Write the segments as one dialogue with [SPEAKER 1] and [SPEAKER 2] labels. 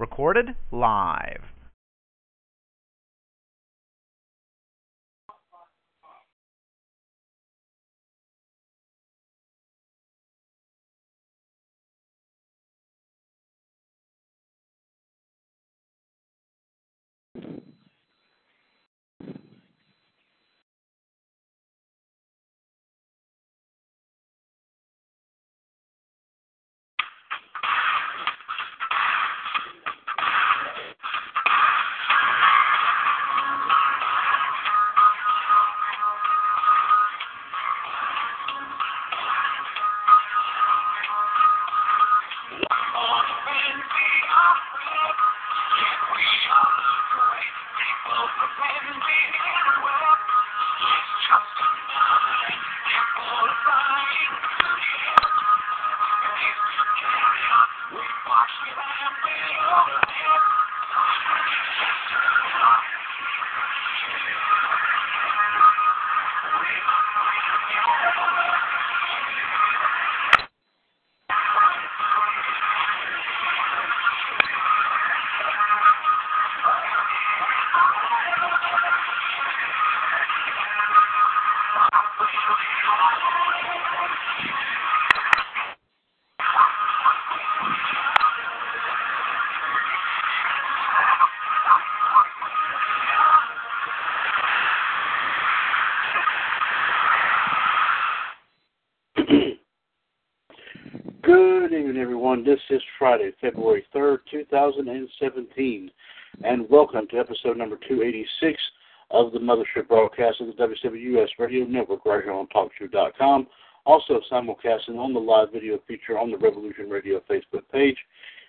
[SPEAKER 1] Recorded live.
[SPEAKER 2] This is Friday, February 3rd, 2017, and welcome to episode number 286 of the Mothership broadcast of the WWS Radio Network right here on TalkShoe.com. Also simulcasting on the live video feature on the Revolution Radio Facebook page.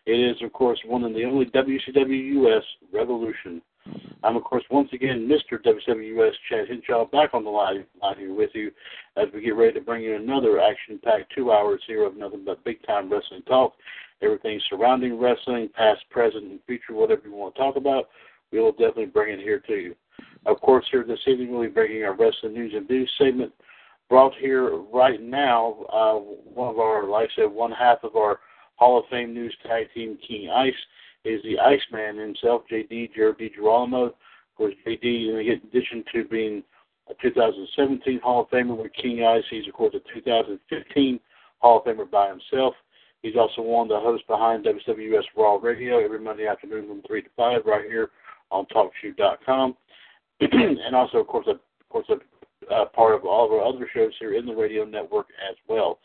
[SPEAKER 2] It is, of course, one and the only WCW US Revolution. I'm, of course, once again Mr. WWS Chad Henshaw back on the line here with you as we get ready to bring you another action-packed two hours here of nothing but big-time wrestling talk. Everything surrounding wrestling, past, present, and future, whatever you want to talk about, we will definitely bring it here to you. Of course, here this evening we'll be bringing our wrestling news and views segment brought here right now. Uh, one of our, like I said, one half of our Hall of Fame news tag team, King Ice, is the Iceman himself, JD Jared DiGirolamo. Of course, JD, in addition to being a 2017 Hall of Famer with King Ice, he's of course a 2015 Hall of Famer by himself. He's also one of the hosts behind WWS Raw Radio every Monday afternoon from three to five, right here on TalkShoe.com, and also, of course, a, of course, a, part of all of our other shows here in the radio network as well.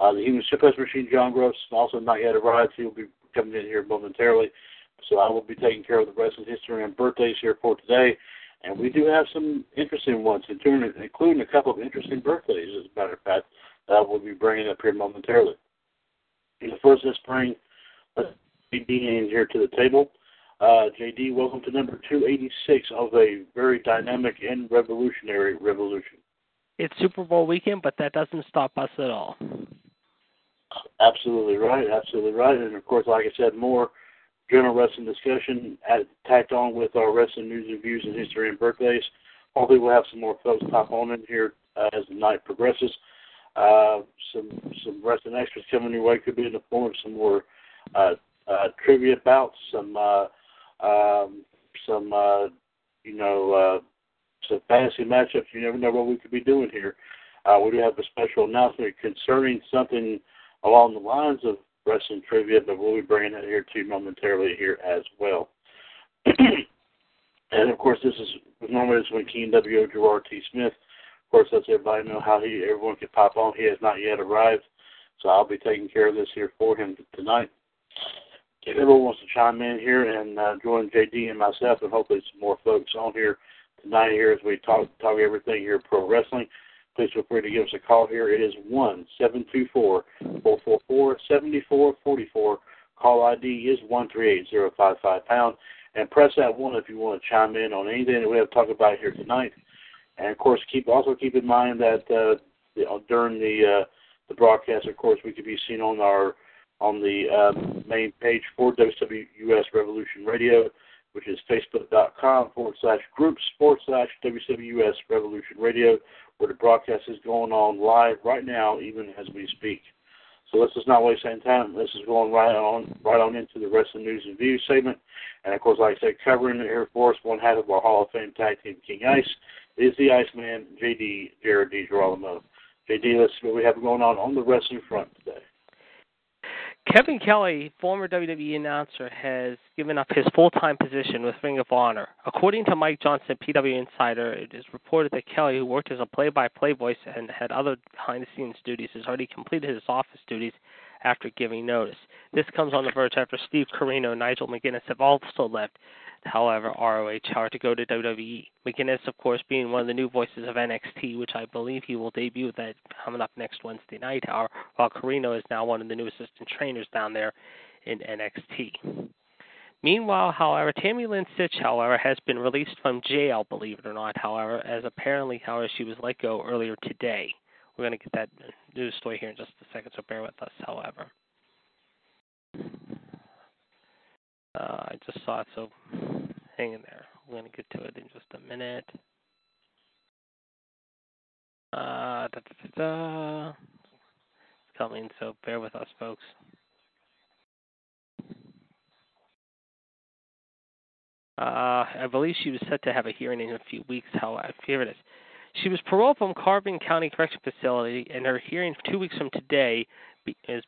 [SPEAKER 2] Uh, the Human Suplex Machine, John Gross, also not yet arrived. He'll be coming in here momentarily. So I will be taking care of the rest wrestling history and birthdays here for today. And we do have some interesting ones, including a couple of interesting birthdays, as a matter of fact, that I will be bringing up here momentarily. And the first this spring, let's be in here to the table. Uh, JD, welcome to number 286 of a very dynamic and revolutionary revolution.
[SPEAKER 3] It's Super Bowl weekend, but that doesn't stop us at all.
[SPEAKER 2] Absolutely right. Absolutely right. And of course, like I said, more general wrestling discussion at, tacked on with our wrestling news and views and history and birthdays. Hopefully, we'll have some more folks pop on in here uh, as the night progresses. Uh, some some wrestling extras coming your way could be in the form of some more uh, uh, trivia bouts, some uh, um, some uh, you know uh, some fantasy matchups. You never know what we could be doing here. Uh, we do have a special announcement concerning something along the lines of wrestling trivia, but we'll be bringing it here to you momentarily here as well. and of course, this is normally this when King W. Gerard T. Smith. Of course, lets everybody know how he everyone can pop on. He has not yet arrived, so I'll be taking care of this here for him tonight. If everyone wants to chime in here and uh, join JD and myself, and hopefully some more folks on here tonight here as we talk talk everything here pro wrestling, please feel free to give us a call here. It is one seven two four four four four seventy four forty four. Call ID is one three eight zero five five pound. And press that one if you want to chime in on anything that we have to talk about here tonight. And of course, keep also keep in mind that uh, during the uh, the broadcast, of course, we could be seen on our on the um, main page for WWUS Revolution Radio, which is facebook.com forward slash groups forward slash WWUS Revolution Radio, where the broadcast is going on live right now, even as we speak. So let's just not waste any time. This is going right on right on into the the news and views segment. And of course, like I said, covering the Air Force, one half of our Hall of Fame tag team King Ice is the Iceman, JD Jared DiGirolamo. JD, let's see what we have going on on the wrestling front today.
[SPEAKER 3] Kevin Kelly, former WWE announcer, has given up his full-time position with Ring of Honor. According to Mike Johnson, PW Insider, it is reported that Kelly, who worked as a play-by-play voice and had other behind-the-scenes duties, has already completed his office duties after giving notice. This comes on the verge after Steve Corino and Nigel McGuinness have also left however, ROH Howard to go to WWE. McGuinness, of course, being one of the new voices of NXT, which I believe he will debut that coming up next Wednesday night, however, while Corino is now one of the new assistant trainers down there in NXT. Meanwhile, however, Tammy Lynn Sytch, however, has been released from jail, believe it or not, however, as apparently, however, she was let go earlier today. We're going to get that news story here in just a second, so bear with us, however. Uh, I just saw it, so hang in there. We're going to get to it in just a minute. Uh, da, da, da, It's coming, so bear with us, folks. Uh, I believe she was set to have a hearing in a few weeks. However, here it is. She was paroled from Carbon County Correction Facility, and her hearing two weeks from today is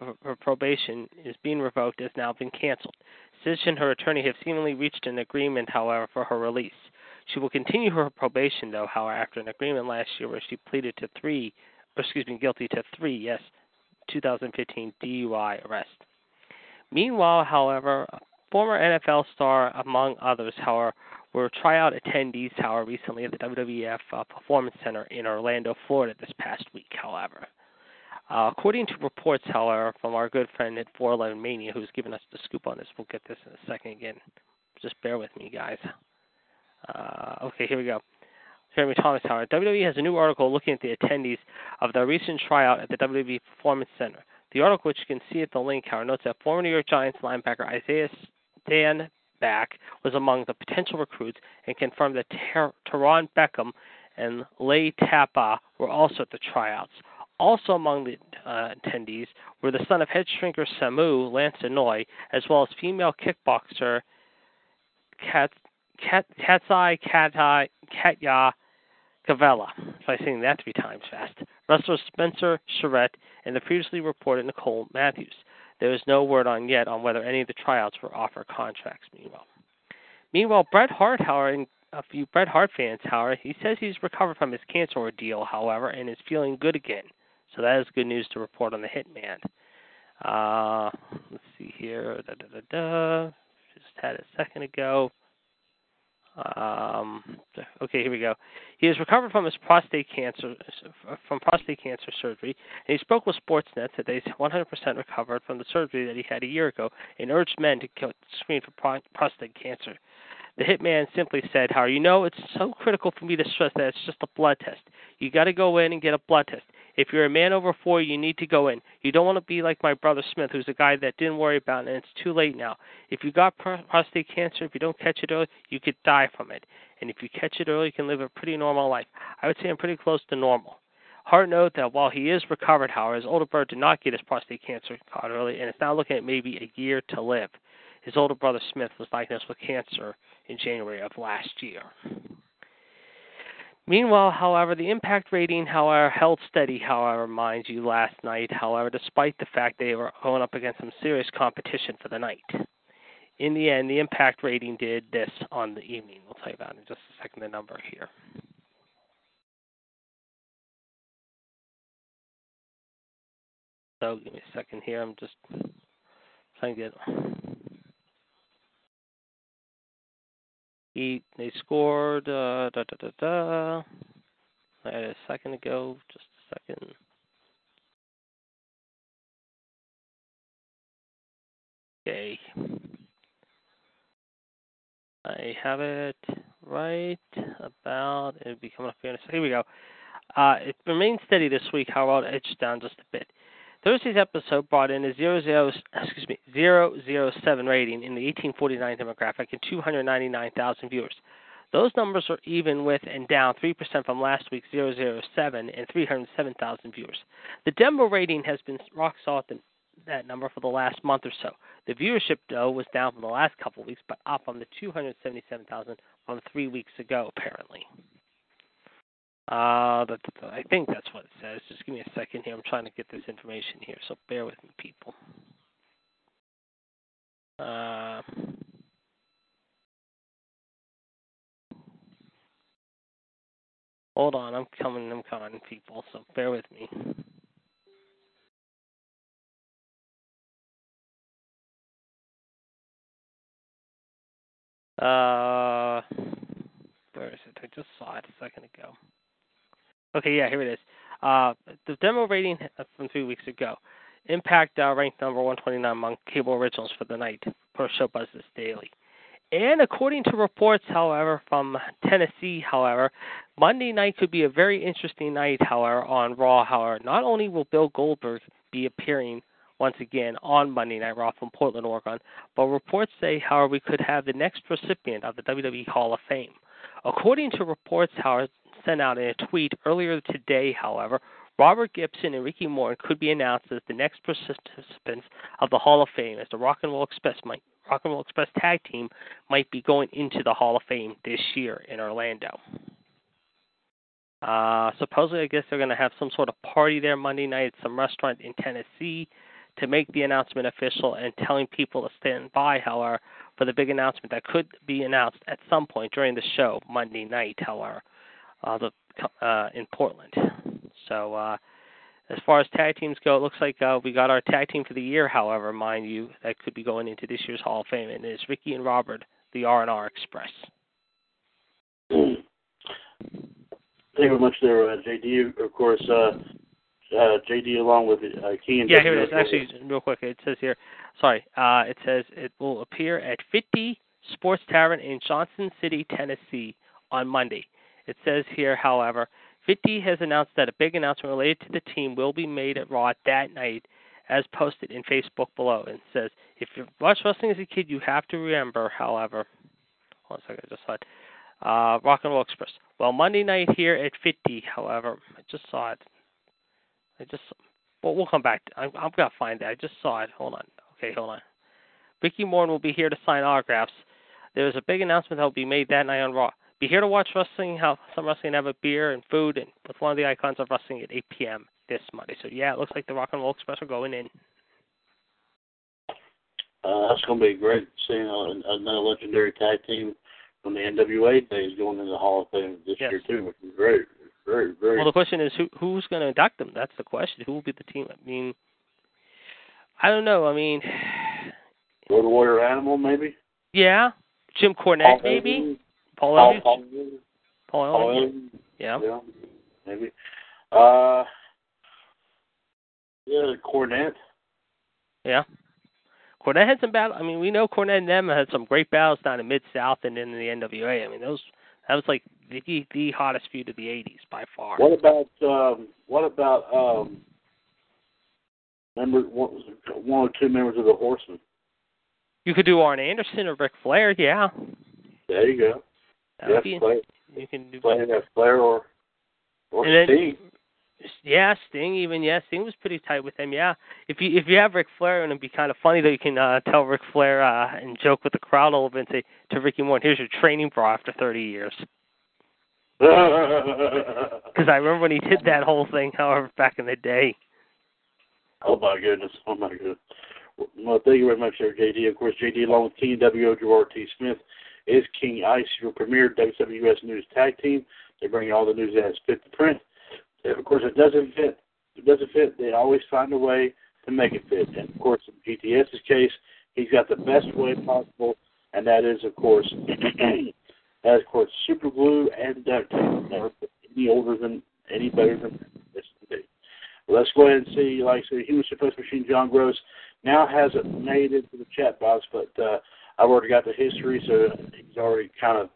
[SPEAKER 3] her probation is being revoked has now been canceled. Sytch and her attorney have seemingly reached an agreement, however, for her release. She will continue her probation, though, however, after an agreement last year where she pleaded to three, or excuse me, guilty to three, yes, 2015 DUI arrest. Meanwhile, however, former NFL star, among others, however, were tryout attendees, however, recently at the WWF uh, Performance Center in Orlando, Florida, this past week, however. Uh, according to reports, however, from our good friend at 411 Mania, who's given us the scoop on this, we'll get this in a second again. Just bear with me, guys. Uh, okay, here we go. Jeremy Thomas, however, WWE has a new article looking at the attendees of the recent tryout at the WWE Performance Center. The article, which you can see at the link, however, notes that former New York Giants linebacker Isaiah Stanback was among the potential recruits and confirmed that Ter- Teron Beckham and Lay Tapa were also at the tryouts. Also among the uh, attendees were the son of head shrinker Samu Lance Anoa'i, as well as female kickboxer Kat, Kat, Katsai Katai, Katya Cavella. Try saying that three times fast. Wrestler Spencer Charette and the previously reported Nicole Matthews. There is no word on yet on whether any of the tryouts were offered contracts. Meanwhile, meanwhile, Bret Hart, however, a few Bret Hart fans, however, he says he's recovered from his cancer ordeal, however, and is feeling good again. So that is good news to report on the Hitman. Uh, let's see here. Da, da, da, da. Just had a second ago. Um, okay, here we go. He has recovered from his prostate cancer from prostate cancer surgery, and he spoke with Sportsnet that he's 100% recovered from the surgery that he had a year ago, and urged men to screen for prostate cancer. The hitman simply said, "How you know it's so critical for me to stress that it's just a blood test. You got to go in and get a blood test. If you're a man over 40, you need to go in. You don't want to be like my brother Smith, who's a guy that didn't worry about it, and it's too late now. If you got prostate cancer, if you don't catch it early, you could die from it. And if you catch it early, you can live a pretty normal life. I would say I'm pretty close to normal. Hart note that while he is recovered, however, his older brother did not get his prostate cancer caught early, and is now looking at maybe a year to live. His older brother Smith was diagnosed with cancer in January of last year. Meanwhile, however, the impact rating, however, held steady, however, mind you, last night, however, despite the fact they were going up against some serious competition for the night. In the end, the impact rating did this on the evening. We'll tell you about in just a second the number here. So give me a second here. I'm just trying to get he they scored uh, da da da da. I had a second ago. Just a second. Okay. I have it right about. It'll be coming up here in a second. Here we go. Uh, it remained steady this week. However, it edged down just a bit. Thursday's episode brought in a 00, excuse me, 007 rating in the 1849 demographic and 299,000 viewers. Those numbers are even with and down 3% from last week's 007 and 307,000 viewers. The demo rating has been rock solid in that number for the last month or so. The viewership, though, was down from the last couple of weeks, but up from the 277,000 from three weeks ago, apparently. Uh, that, I think that's what it says. Just give me a second here. I'm trying to get this information here, so bear with me, people. Uh, hold on, I'm coming. I'm coming, people. So bear with me. Uh, where is it? I just saw it a second ago. Okay, yeah, here it is. Uh, the demo rating from three weeks ago. Impact uh, ranked number 129 among cable originals for the night per Showbuzz Daily. And according to reports, however, from Tennessee, however, Monday night could be a very interesting night, however, on Raw. However, not only will Bill Goldberg be appearing once again on Monday Night Raw from Portland, Oregon, but reports say, however, we could have the next recipient of the WWE Hall of Fame. According to reports, however, sent out in a tweet earlier today, however, Robert Gibson and Ricky Morton could be announced as the next participants of the Hall of Fame, as the Rock and Roll Express might, Rock and Roll Express tag team might be going into the Hall of Fame this year in Orlando. Uh, supposedly, I guess they're going to have some sort of party there Monday night at some restaurant in Tennessee to make the announcement official and telling people to stand by, however, for the big announcement that could be announced at some point during the show Monday night, however uh, the uh, in Portland. So uh, as far as tag teams go, it looks like uh, we got our tag team for the year. However, mind you, that could be going into this year's Hall of Fame, and it's Ricky and Robert, the R and R Express.
[SPEAKER 2] Thank you very much there, uh, JD. Of course, uh, uh, JD along with uh, Key and
[SPEAKER 3] yeah, here it is. Actually, real quick, it says here. Sorry, uh, it says it will appear at 50 Sports Tavern in Johnson City, Tennessee, on Monday. It says here, however, 50 has announced that a big announcement related to the team will be made at Raw that night, as posted in Facebook below. And says, if you watch wrestling as a kid, you have to remember, however, hold on a second, I just saw it. Uh, Rock and Roll Express. Well, Monday night here at 50, however, I just saw it. I just, well, we'll come back. I'm, I'm gonna find it. I just saw it. Hold on. Okay, hold on. Ricky Morton will be here to sign autographs. There's a big announcement that will be made that night on Raw. Be here to watch wrestling, have some wrestling, have a beer and food, and with one of the icons of wrestling at 8 p.m. this Monday. So yeah, it looks like the Rock and Roll Express are going in.
[SPEAKER 2] Uh, that's going to be great seeing another legendary tag team from the NWA days going into the Hall of Fame this
[SPEAKER 3] yes.
[SPEAKER 2] year too, which is very, very, very.
[SPEAKER 3] Well, the question is who who's going to induct them? That's the question. Who will be the team? I mean, I don't know. I mean,
[SPEAKER 2] Road Warrior Animal, maybe.
[SPEAKER 3] Yeah, Jim Cornette, maybe. Paul Ellers? Paul, Paul, Paul? Yeah.
[SPEAKER 2] yeah. Maybe. Uh, yeah, Cornette.
[SPEAKER 3] Yeah. Cornette had some battle. I mean, we know Cornette and them had some great battles down in Mid South and in the NWA. I mean, those that was like the the hottest feud of the '80s by far.
[SPEAKER 2] What about um, what about um, member one, one or two members of the Horsemen?
[SPEAKER 3] You could do Arn Anderson or Ric Flair. Yeah.
[SPEAKER 2] There you go.
[SPEAKER 3] That yeah, be, Flair. You can do
[SPEAKER 2] Flair, that Flair or or
[SPEAKER 3] and
[SPEAKER 2] Sting.
[SPEAKER 3] Then, yeah, Sting even yeah, Sting was pretty tight with him. Yeah, if you if you have Ric Flair, and it'd be kind of funny that you can uh, tell Ric Flair uh, and joke with the crowd a little bit and say to Ricky Morton, "Here's your training bra after 30 years." Because I remember when he did that whole thing, however, back in the day.
[SPEAKER 2] Oh my goodness! Oh my goodness! Well, thank you very much, there, JD. Of course, JD along with W. Gerard T. Smith is King Ice, your premier WWS News tag team. They bring you all the news as fit to print. If, of course, it doesn't fit. If it doesn't fit, they always find a way to make it fit. And of course, in GTS's case, he's got the best way possible, and that is, of course, that is, of course, super glue and duct tape. Never any older than any better than. Yes, indeed. Well, let's go ahead and see. Like I said, Human Suplex Machine John Gross now made it to the chat box, but uh, I've already got the history, so he's already kind of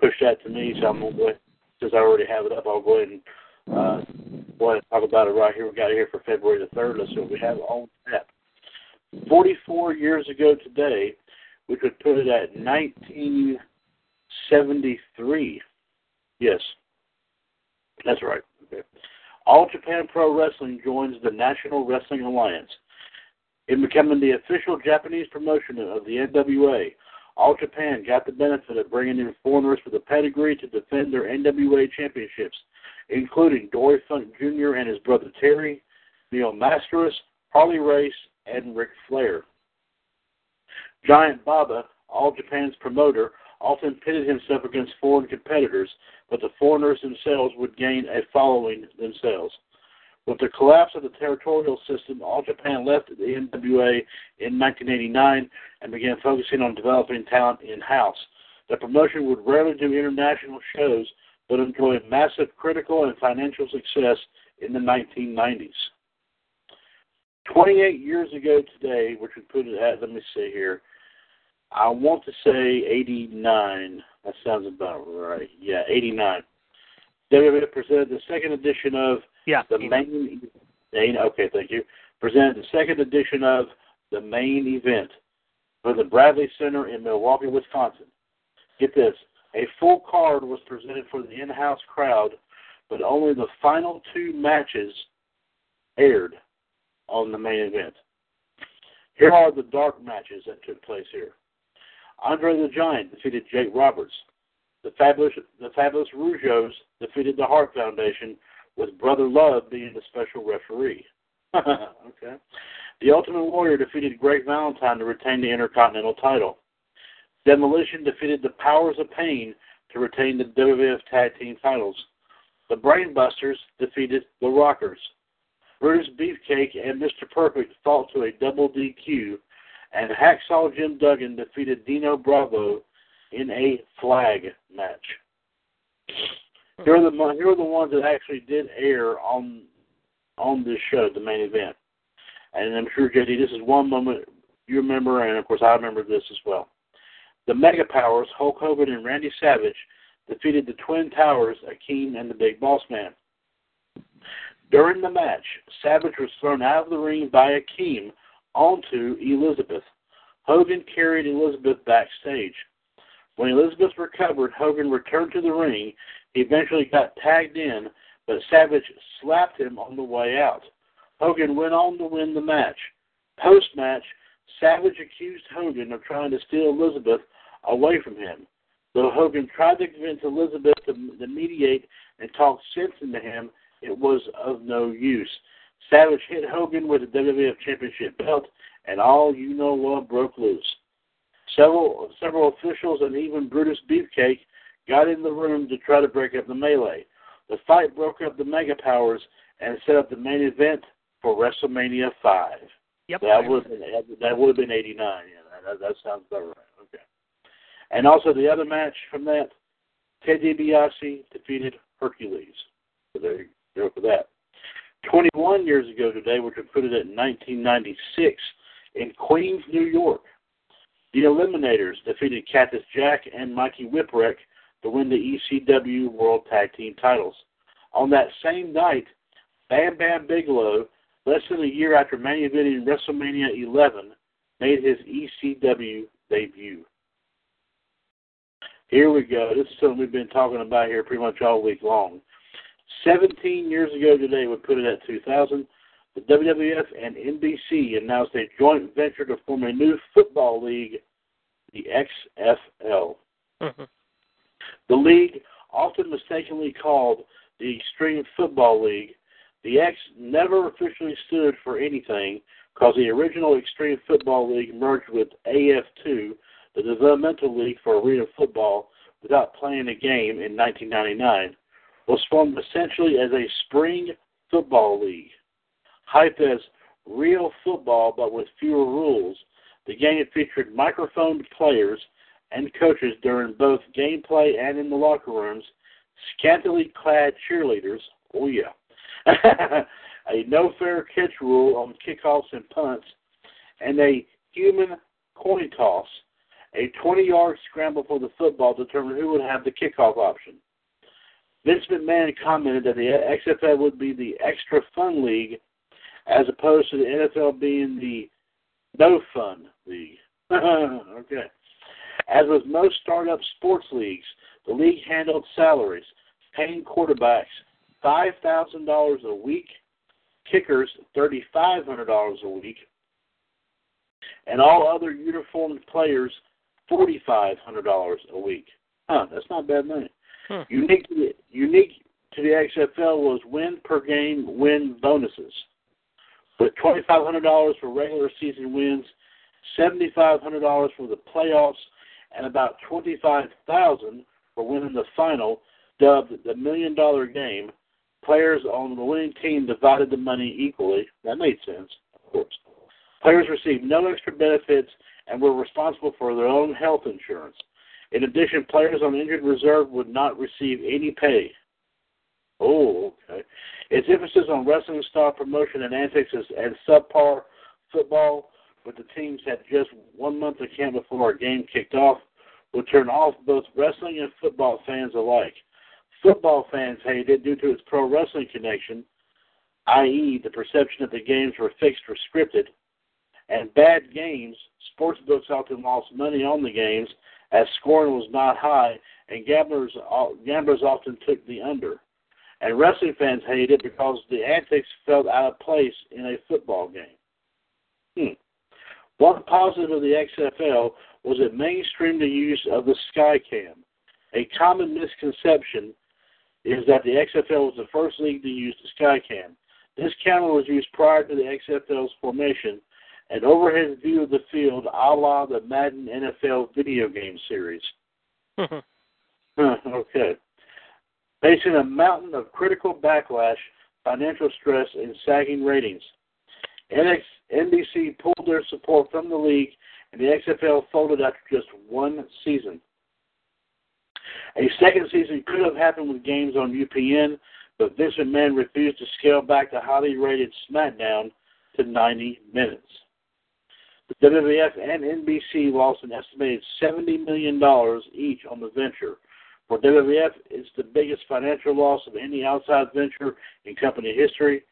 [SPEAKER 2] pushed that to me. So I'm gonna go ahead, since I already have it up, I'll go ahead and uh, go ahead and talk about it right here. We got it here for February the third. Let's see what we have on tap. 44 years ago today, which would put it at 1973. Yes, that's right. Okay. All Japan Pro Wrestling joins the National Wrestling Alliance. In becoming the official Japanese promotion of the NWA, All Japan got the benefit of bringing in foreigners with a pedigree to defend their NWA championships, including Dory Funk Jr. and his brother Terry, Mil Mascaras, Harley Race, and Ric Flair. Giant Baba, All Japan's promoter, often pitted himself against foreign competitors, but the foreigners themselves would gain a following themselves. With the collapse of the territorial system, All Japan left the NWA in 1989 and began focusing on developing talent in house. The promotion would rarely do international shows, but enjoyed massive critical and financial success in the 1990s. 28 years ago today, which would put it at, let me see here, I want to say 89. That sounds about right. Yeah, 89. WWE presented the second edition of
[SPEAKER 3] Yeah.
[SPEAKER 2] the main. main- Okay, thank you. Presented the second edition of the main event for the Bradley Center in Milwaukee, Wisconsin. Get this: a full card was presented for the in-house crowd, but only the final two matches aired on the main event. Here are the dark matches that took place here. Andre the Giant defeated Jake Roberts. The fabulous the fabulous Rougeaus defeated the Hart Foundation, with Brother Love being the special referee. okay. The Ultimate Warrior defeated Greg Valentine to retain the Intercontinental title. Demolition defeated the Powers of Pain to retain the WWF Tag Team titles. The Brainbusters defeated the Rockers. Brutus Beefcake and Mr. Perfect fought to a double DQ, and Hacksaw Jim Duggan defeated Dino Bravo in a flag match. Here are the mm-hmm. mo- here are the ones that actually did air on on this show, the main event. And I'm sure JD, this is one moment you remember, and of course I remember this as well. The Mega Powers, Hulk Hogan and Randy Savage, defeated the Twin Towers, Akeem and the Big Boss Man. During the match, Savage was thrown out of the ring by Akeem onto Elizabeth. Hogan carried Elizabeth backstage. When Elizabeth recovered, Hogan returned to the ring. He eventually got tagged in, but Savage slapped him on the way out. Hogan went on to win the match. Post match, Savage accused Hogan of trying to steal Elizabeth away from him. Though Hogan tried to convince Elizabeth to, to mediate and talk sense into him, it was of no use. Savage hit Hogan with the WWF Championship belt, and all you know what broke loose. Several several officials and even Brutus Beefcake got in the room to try to break up the melee. The fight broke up the Mega Powers and set up the main event for WrestleMania Five.
[SPEAKER 3] Yep.
[SPEAKER 2] That would have been that would have been eighty nine. Yeah, that, that sounds about right. Okay. And also the other match from that, Ted DiBiase defeated Hercules. So there you go for that. Twenty one years ago today, which would put it at nineteen ninety six, in Queens, New York, the Eliminators defeated Cactus Jack and Mikey Whipwreck to win the ECW World Tag Team titles. On that same night, Bam Bam Bigelow, less than a year after main eventing WrestleMania 11, made his ECW debut. Here we go. This is something we've been talking about here pretty much all week long. 17 years ago today, we put it at 2000, the WWF and NBC announced a joint venture to form a new football league, the XFL.
[SPEAKER 3] Mhm.
[SPEAKER 2] The league, often mistakenly called the Extreme Football League, the X never officially stood for anything because the original Extreme Football League merged with AF2, the Developmental League for Arena Football, without playing a game in 1999, was formed essentially as a spring football league. Hyped as real football but with fewer rules, the game featured microphoned players and coaches during both gameplay and in the locker rooms, scantily clad cheerleaders, Oh yeah. a no fair catch rule on kickoffs and punts, and a human coin toss, a 20-yard scramble for the football to determine who would have the kickoff option. Vince McMahon commented that the XFL would be the extra fun league as opposed to the NFL being the no fun league. okay. As with most startup sports leagues, the league handled salaries, paying quarterbacks $5,000 a week, kickers $3,500 a week, and all other uniformed players $4,500 a week. Huh, that's not bad money.
[SPEAKER 3] Hmm.
[SPEAKER 2] Unique, unique to the XFL was win per game win bonuses, with $2,500 for regular season wins, $7,500 for the playoffs, and about 25,000 for winning the final, dubbed the Million Dollar Game. Players on the winning team divided the money equally. That made sense, of course. Players received no extra benefits and were responsible for their own health insurance. In addition, players on injured reserve would not receive any pay. Oh, okay. Its emphasis on wrestling style promotion and antics and subpar football, with the teams had just one month of camp before our game kicked off, would turn off both wrestling and football fans alike. Football fans hated it due to its pro wrestling connection, i.e., the perception that the games were fixed or scripted, and bad games. Sports books often lost money on the games as scoring was not high, and gamblers gamblers often took the under. And wrestling fans hated it because the antics felt out of place in a football game. Hmm. One positive of the XFL was it mainstreamed the use of the Skycam. A common misconception is that the XFL was the first league to use the Skycam. This camera was used prior to the XFL's formation, an overhead view of the field a la the Madden NFL video game series. Mm-hmm. okay. Facing a mountain of critical backlash, financial stress, and sagging ratings, NBC pulled their support from the league, and the XFL folded after just one season. A second season could have happened with games on UPN, but Vince McMahon refused to scale back the highly rated SmackDown to 90 minutes. The WWF and NBC lost an estimated $70 million each on the venture. For WWF, it's the biggest financial loss of any outside venture in company history.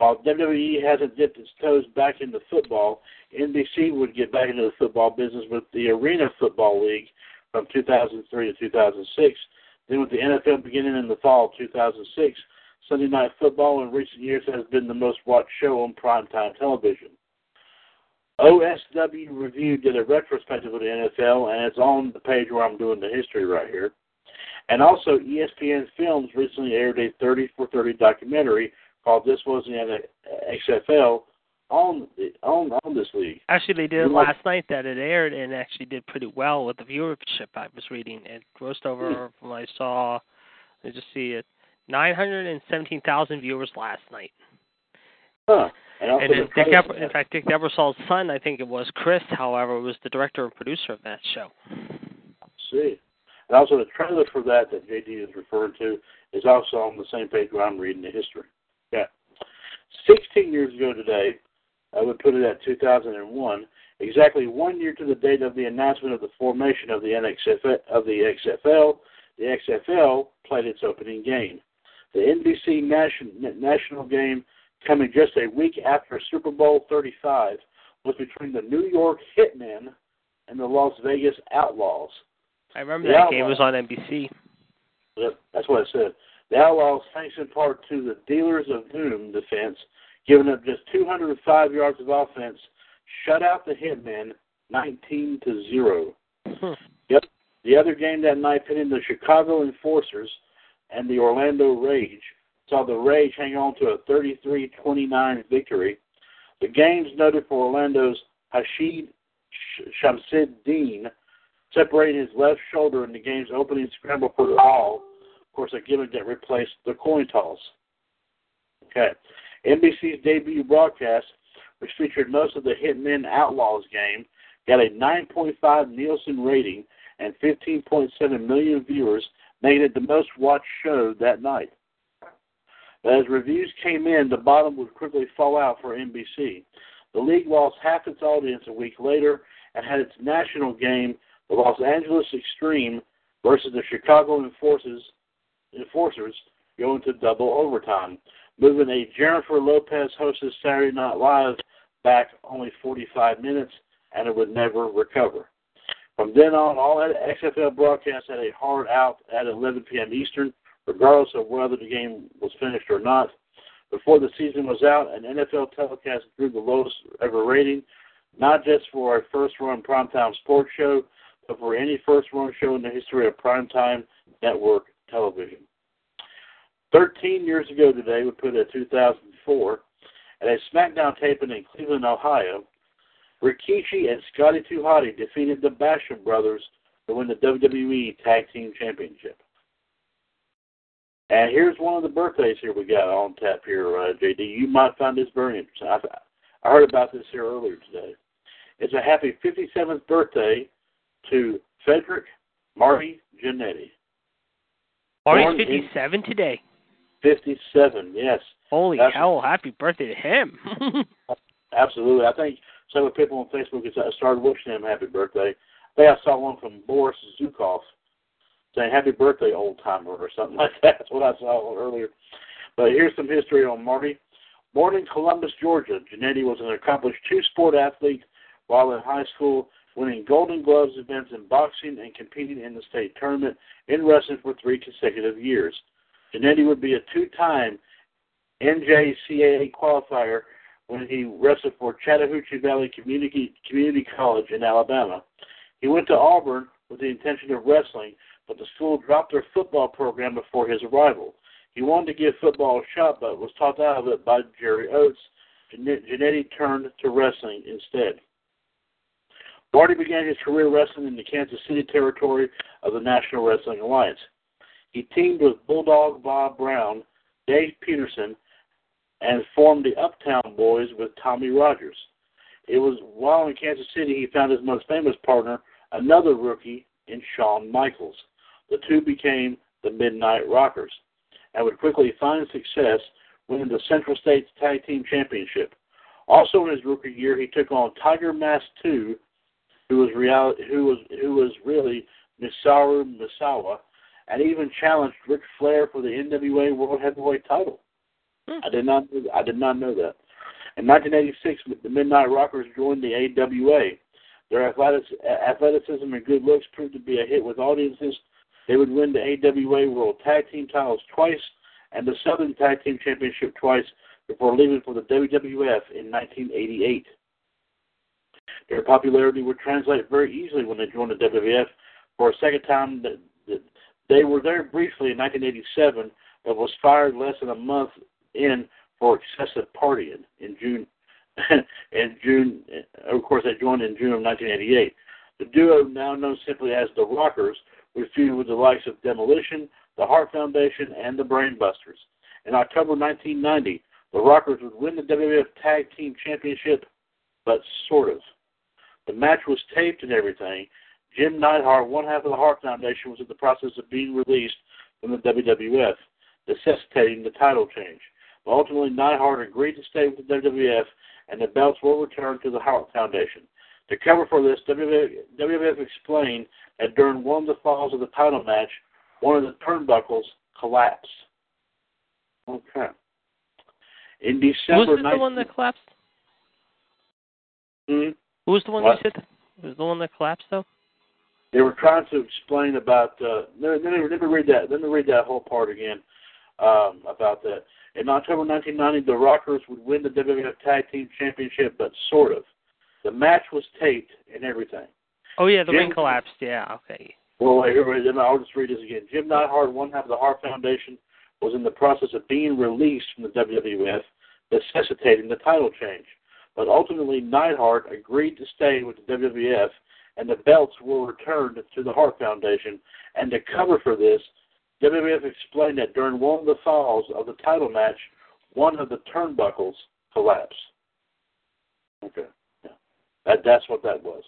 [SPEAKER 2] While WWE hasn't dipped its toes back into football, NBC would get back into the football business with the Arena Football League from 2003 to 2006. Then with the NFL beginning in the fall of 2006, Sunday Night Football in recent years has been the most watched show on primetime television. OSW Review did a retrospective of the NFL, and it's on the page where I'm doing the history right here. And also, ESPN Films recently aired a 30 for 30 documentary called "This Wasn't the XFL" on on on this league.
[SPEAKER 3] Actually, they did it last night that it aired and actually did pretty well with the viewership. I was reading it grossed over
[SPEAKER 2] Hmm.
[SPEAKER 3] from I saw. I just see it, nine hundred and seventeen thousand viewers last night.
[SPEAKER 2] Huh. And,
[SPEAKER 3] And then Dick Eber, in fact, Dick Ebersol's son, I think it was Chris. However, was the director and producer of that show.
[SPEAKER 2] see. And also the trailer for that that JD is referring to is also on the same page where I'm reading the history. Yeah. 16 years ago today, I would put it at 2001, exactly one year to the date of the announcement of the formation of the NXF, of the XFL, the XFL played its opening game. The NBC nation, national game, coming just a week after Super Bowl 35, was between the New York Hitmen and the Las Vegas Outlaws.
[SPEAKER 3] I remember
[SPEAKER 2] The
[SPEAKER 3] that game was on NBC.
[SPEAKER 2] Yep, that's what I said. The Outlaws, thanks in part to the Dealers of Doom defense, giving up just 205 yards of offense, shut out the Hitmen 19 to zero.
[SPEAKER 3] Hmm.
[SPEAKER 2] Yep. The other game that night pitting the Chicago Enforcers and the Orlando Rage saw the Rage hang on to a 33-29 victory. The game's noted for Orlando's Hashid Shamsid-Deen separating his left shoulder in the game's opening scramble for the ball. Course, a gimmick that replaced the coin toss. Okay. NBC's debut broadcast, which featured most of the Hitmen Outlaws game, got a 9.5 Nielsen rating and 15.7 million viewers, making it the most watched show that night. As reviews came in, the bottom would quickly fall out for NBC. The league lost half its audience a week later and had its national game, the Los Angeles Extreme versus the Chicago Enforcers, Enforcers go into double overtime, moving a Jennifer Lopez hosted Saturday Night Live back only 45 minutes, and it would never recover. From then on, all XFL broadcasts had a hard out at 11 p.m. Eastern, regardless of whether the game was finished or not. Before the season was out, an NFL telecast drew the lowest ever rating, not just for a first run primetime sports show, but for any first run show in the history of primetime network television. Thirteen years ago today, we put it 2004, at a SmackDown taping in Cleveland, Ohio, Rikishi and Scotty 2 Hotty defeated the Basham brothers to win the WWE Tag Team Championship. And here's one of the birthdays here we got on tap here, uh, JD. You might find this very interesting. I, I heard about this here earlier today. It's a happy 57th birthday to Frederick Marty Jannetty.
[SPEAKER 3] Marty's 57 today.
[SPEAKER 2] 57, yes.
[SPEAKER 3] Holy
[SPEAKER 2] That's-
[SPEAKER 3] cow! Happy birthday to him.
[SPEAKER 2] Absolutely. I think some of the people on Facebook has uh, started wishing him happy birthday. I think I saw one from Boris Zhukov saying happy birthday, old timer, or something like that. That's what I saw earlier. But here's some history on Marty. Born in Columbus, Georgia, Jannetty was an accomplished two sport athlete while in high school, winning Golden Gloves events in boxing and competing in the state tournament in wrestling for three consecutive years. Jannetty would be a two time NJCAA qualifier when he wrestled for Chattahoochee Valley Community, Community College in Alabama. He went to Auburn with the intention of wrestling, but the school dropped their football program before his arrival. He wanted to give football a shot, but was talked out of it by Jerry Oates. Jannetty turned to wrestling instead. Marty began his career wrestling in the Kansas City territory of the National Wrestling Alliance. He teamed with Bulldog Bob Brown, Dave Peterson, and formed the Uptown Boys with Tommy Rogers. It was while in Kansas City he found his most famous partner, another rookie in Shawn Michaels. The two became the Midnight Rockers and would quickly find success winning the Central States Tag Team Championship. Also in his rookie year, he took on Tiger Mask 2, who was real, who was who was really Mitsuharu Misawa, and even challenged Ric Flair for the NWA World Heavyweight title.
[SPEAKER 3] Hmm.
[SPEAKER 2] I did not I did not know that. In 1986, the Midnight Rockers joined the AWA. Their athleticism and good looks proved to be a hit with audiences. They would win the AWA World Tag Team titles twice and the Southern Tag Team Championship twice before leaving for the WWF in 1988. Their popularity would translate very easily when they joined the WWF. For a second time, they were there briefly in 1987, but was fired less than a month in for excessive partying in June. in June, uh, of course, they joined in June of 1988. The duo, now known simply as the Rockers, would feud with the likes of Demolition, the Hart Foundation, and the Brainbusters. In October 1990, the Rockers would win the WWF Tag Team Championship, but sort of. The match was taped and everything. Jim Neidhart, one half of the Hart Foundation, was in the process of being released from the WWF, necessitating the title change. But ultimately, Neidhart agreed to stay with the WWF, and the belts were returned to the Hart Foundation. To cover for this, WWF, explained that during one of the falls of the title match, one of the turnbuckles collapsed. Okay. In December,
[SPEAKER 3] Who's the
[SPEAKER 2] 19-
[SPEAKER 3] one that collapsed?
[SPEAKER 2] Hmm?
[SPEAKER 3] Who was the one
[SPEAKER 2] What?
[SPEAKER 3] you said? Was the one that collapsed though?
[SPEAKER 2] they were trying to explain about. Uh, let, me, let me read that. Let me read that whole part again um, about that. In October 1990, the Rockers would win the WWF Tag Team Championship, but sort of. The match was taped and everything.
[SPEAKER 3] Oh yeah, the
[SPEAKER 2] Jim-
[SPEAKER 3] ring collapsed. Yeah, okay.
[SPEAKER 2] Well, wait, I'll just read this again. Jim Neidhart, one half of the Hart Foundation, was in the process of being released from the WWF, necessitating the title change. But ultimately, Neidhart agreed to stay with the WWF, and the belts were returned to the Hart Foundation. And to cover for this, WWF explained that during one of the falls of the title match, one of the turnbuckles collapsed. Okay, yeah. that that's what that was.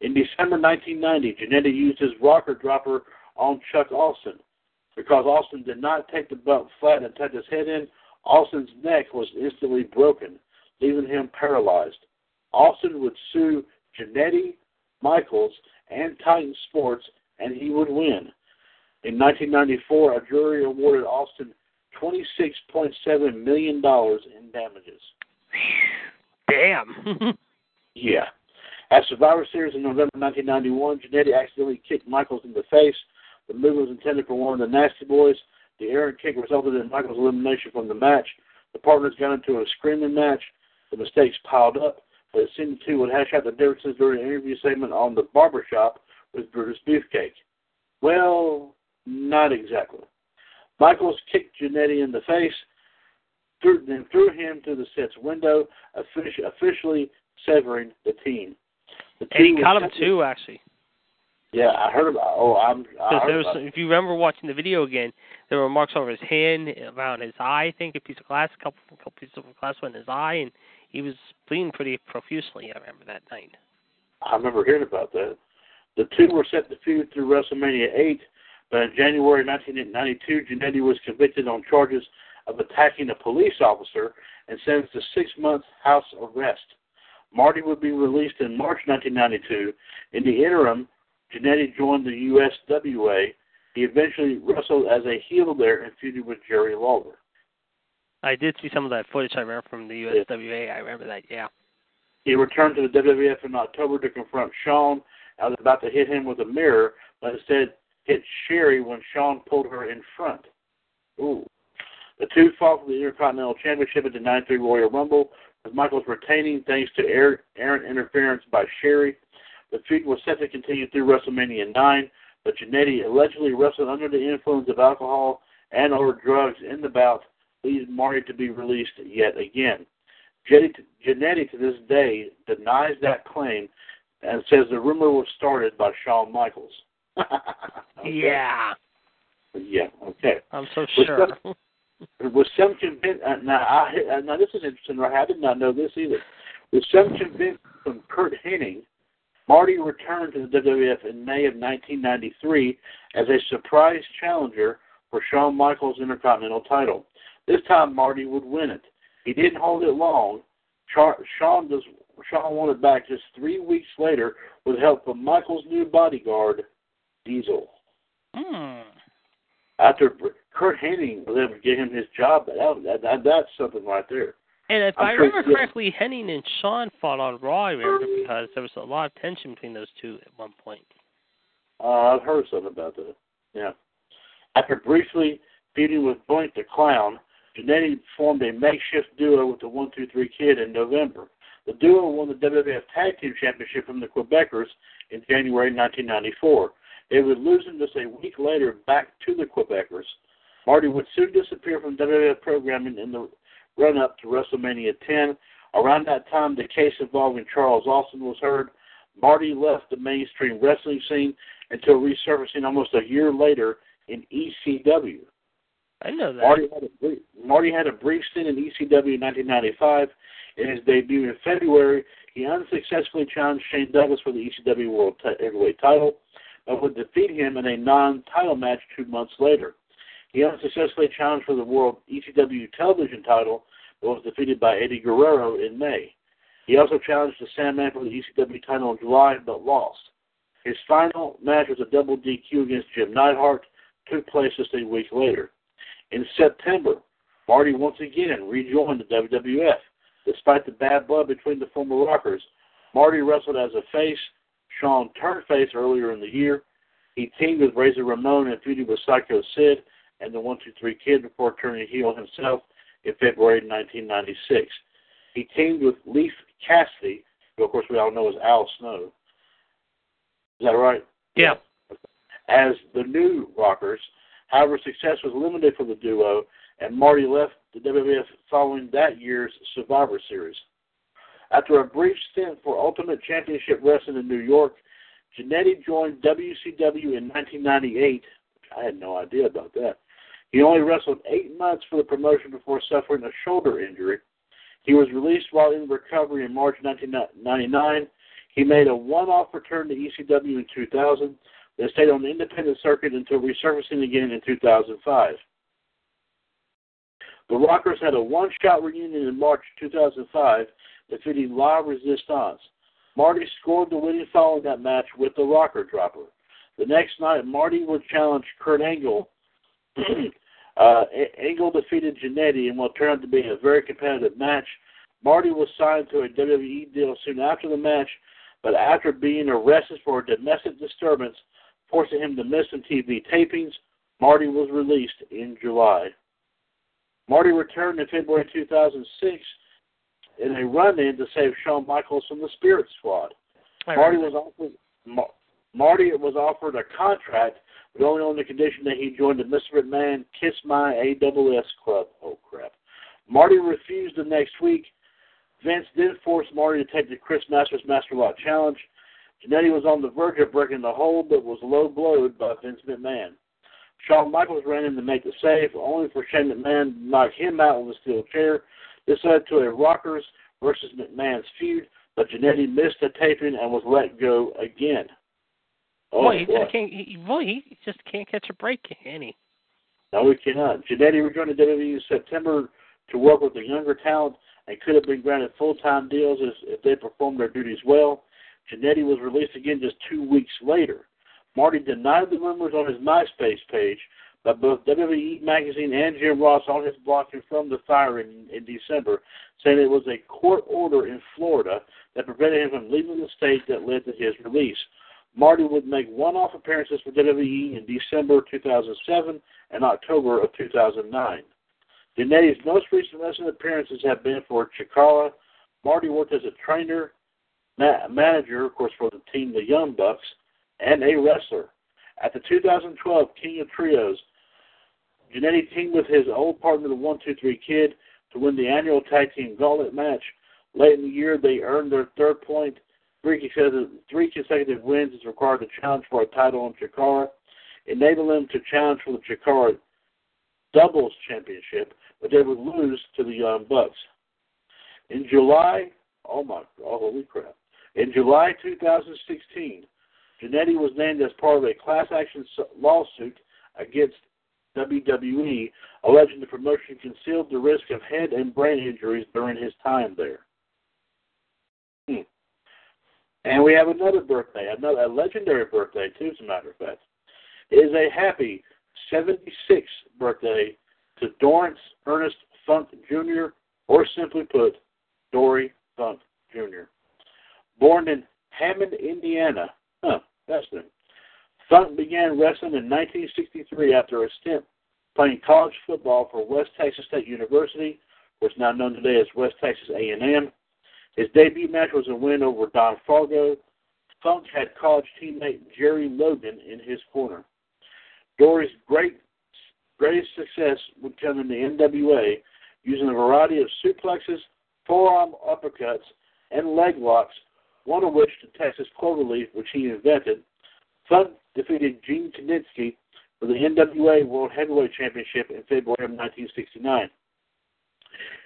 [SPEAKER 2] In December 1990, Jannetty used his rocker dropper on Chuck Austin. Because Austin did not take the bump flat and tuck his head in, Austin's neck was instantly broken, leaving him paralyzed. Austin would sue Jannetty, Michaels, and Titan Sports, and he would win. In 1994, a jury awarded Austin $26.7 million in damages.
[SPEAKER 3] Damn.
[SPEAKER 2] Yeah. At Survivor Series in November 1991, Jannetty accidentally kicked Michaels in the face. The move was intended for one of the Nasty Boys. The errant kick resulted in Michaels' elimination from the match. The partners got into a screaming match. The mistakes piled up, but it seemed the two would hash out the differences during an interview segment on the barbershop with Brutus Beefcake. Well, not exactly. Michaels kicked Jannetty in the face, threw, then threw him through the set's window, offici- officially severing the team. The
[SPEAKER 3] And he
[SPEAKER 2] team
[SPEAKER 3] caught him too, actually.
[SPEAKER 2] Yeah, I heard about. Oh, I'm. I
[SPEAKER 3] there was, if you remember watching the video again, there were marks over his hand, around his eye. I think a piece of glass, a couple, a couple pieces of glass went in his eye, and he was bleeding pretty profusely. I remember that night.
[SPEAKER 2] I remember hearing about that. The two were set to feud through WrestleMania 8, but in January 1992, Jannetty was convicted on charges of attacking a police officer and sentenced to six months house arrest. Marty would be released in March 1992. In the interim, Jannetty joined the USWA. He eventually wrestled as a heel there and feuded with Jerry Lawler.
[SPEAKER 3] I did see some of that footage. I remember from the USWA. I remember that. Yeah.
[SPEAKER 2] He returned to the WWF in October to confront Shawn. I was about to hit him with a mirror, but instead hit Sherry when Shawn pulled her in front. Ooh. The two fought for the Intercontinental Championship at the 93 Royal Rumble, with Michaels retaining thanks to errant interference by Sherry. The feud was set to continue through WrestleMania 9, but Jannetty allegedly wrestled under the influence of alcohol and or drugs in the bout, leading Marty to be released yet again. Jannetty to this day denies that claim and says the rumor was started by Shawn Michaels. Okay.
[SPEAKER 3] Yeah.
[SPEAKER 2] Yeah. Okay.
[SPEAKER 3] I'm so
[SPEAKER 2] Was
[SPEAKER 3] sure.
[SPEAKER 2] With some convince uh, now, I, uh, now this is interesting. Right? I did not know this either. With some convince from Curt Hennig, Marty returned to the WWF in May of 1993 as a surprise challenger for Shawn Michaels' Intercontinental title. This time, Marty would win it. He didn't hold it long. Char- Shawn, does, Shawn won it back just three weeks later with help from Michaels' new bodyguard, Diesel.
[SPEAKER 3] Hmm.
[SPEAKER 2] After Curt Hennig was able to get him his job, that, that, that that's something right there.
[SPEAKER 3] And if
[SPEAKER 2] I'm
[SPEAKER 3] i
[SPEAKER 2] sure-
[SPEAKER 3] remember correctly, Hennig and Shawn fought on Raw. I remember because there was a lot of tension between those two at one point.
[SPEAKER 2] Uh, I've heard something about that. Yeah. After briefly feuding with Boink the Clown, Jannetty formed a makeshift duo with the One Two Three Kid in November. The duo won the WWF Tag Team Championship from the Quebecers in January 1994. They would lose them just a week later back to the Quebecers. Marty would soon disappear from WWF programming in the run up to WrestleMania 10. Around that time, the case involving Charles Austin was heard. Marty left the mainstream wrestling scene until resurfacing almost a year later in ECW.
[SPEAKER 3] I know that.
[SPEAKER 2] Marty had a brief, Marty had a brief stint in ECW in 1995. In his debut in February, he unsuccessfully challenged Shane Douglas for the ECW World Heavyweight title, but would defeat him in a non-title match two months later. He unsuccessfully challenged for the World ECW Television title, but was defeated by Eddie Guerrero in May. He also challenged the Sandman for the ECW title in July, but lost. His final match was a double DQ against Jim Neidhart, took place just a week later. In September, Marty once again rejoined the WWF. Despite the bad blood between the former Rockers, Marty wrestled as a face. Shawn turned face earlier in the year. He teamed with Razor Ramon and feuded with Psycho Sid and the One Two Three Kid before turning heel himself in February 1996. He teamed with Leif Cassidy, who of course we all know as Al Snow. Is that right?
[SPEAKER 3] Yeah.
[SPEAKER 2] as the new Rockers. However, success was limited for the duo, and Marty left the WWF following that year's Survivor Series. After a brief stint for Ultimate Championship Wrestling in New York, Jannetty joined WCW in 1998. I had no idea about that. He only wrestled eight months for the promotion before suffering a shoulder injury. He was released while in recovery in March 1999. He made a one-off return to ECW in 2000, They stayed on the independent circuit until resurfacing again in 2005. The Rockers had a one-shot reunion in March 2005, defeating La Resistance. Marty scored the winning following that match with the Rocker Dropper. The next night, Marty would challenge Kurt Angle. uh, Angle defeated Jannetty in what turned out to be a very competitive match. Marty was signed to a WWE deal soon after the match, but after being arrested for a domestic disturbance, forcing him to miss some TV tapings, Marty was released in July. Marty returned in February 2006 in a run-in to save Shawn Michaels from the Spirit Squad. Marty was offered Marty was offered a contract, but only on the condition that he joined the Mr. McMahon Kiss My AWS Club. Oh crap! Marty refused the next week. Vince then forced Marty to take the Chris Masters Master Lock Challenge. Jannetty was on the verge of breaking the hold, but was low blowed by Vince McMahon. Shawn Michaels ran in to make the save, only for Shane McMahon to knock him out with a steel chair. This led to a Rockers versus McMahon's feud, but Jannetty missed the taping and was let go again. Oh,
[SPEAKER 3] boy, he
[SPEAKER 2] boy.
[SPEAKER 3] just can't. He, boy, he just can't catch a break, can he?
[SPEAKER 2] No, we cannot. Jannetty rejoined the WWE in September to work with the younger talent and could have been granted full-time deals if, if they performed their duties well. Jannetty was released again just two weeks later. Marty denied the rumors on his MySpace page, but both WWE Magazine and Jim Ross on his blog confirmed the firing in December, saying it was a court order in Florida that prevented him from leaving the state that led to his release. Marty would make one-off appearances for WWE in December 2007 and October of 2009. Jannetty's most recent wrestling appearances have been for Chikara. Marty worked as a trainer, ma- manager, of course, for the team the Young Bucks, and a wrestler. At the 2012 King of Trios, Jannetty teamed with his old partner, the 123 Kid, to win the annual tag team gauntlet match. Late in the year, they earned their third point. Three consecutive, three consecutive wins is required to challenge for a title on Chikara, enable them to challenge for the Chikara doubles championship, but they would lose to the Young Bucks. In July, oh my, oh, holy crap! In July 2016, Jannetty was named as part of a class action lawsuit against WWE, alleging the promotion concealed the risk of head and brain injuries during his time there. Hmm. And we have another birthday, another a legendary birthday too, as a matter of fact. It is a happy 76th birthday to Dorrance Ernest Funk Jr., or simply put, Dory Funk Jr. Born in Hammond, Indiana, huh, that's new. Funk began wrestling in 1963 after a stint playing college football for West Texas State University, which is now known today as West Texas A&M. His debut match was a win over Don Fargo. Funk had college teammate Jerry Logan in his corner. Dory's great greatest success would come in the NWA, using a variety of suplexes, forearm uppercuts, and leg locks, one of which the Texas Cloverleaf, which he invented. Funk defeated Gene Kiniski for the NWA World Heavyweight Championship in February of 1969.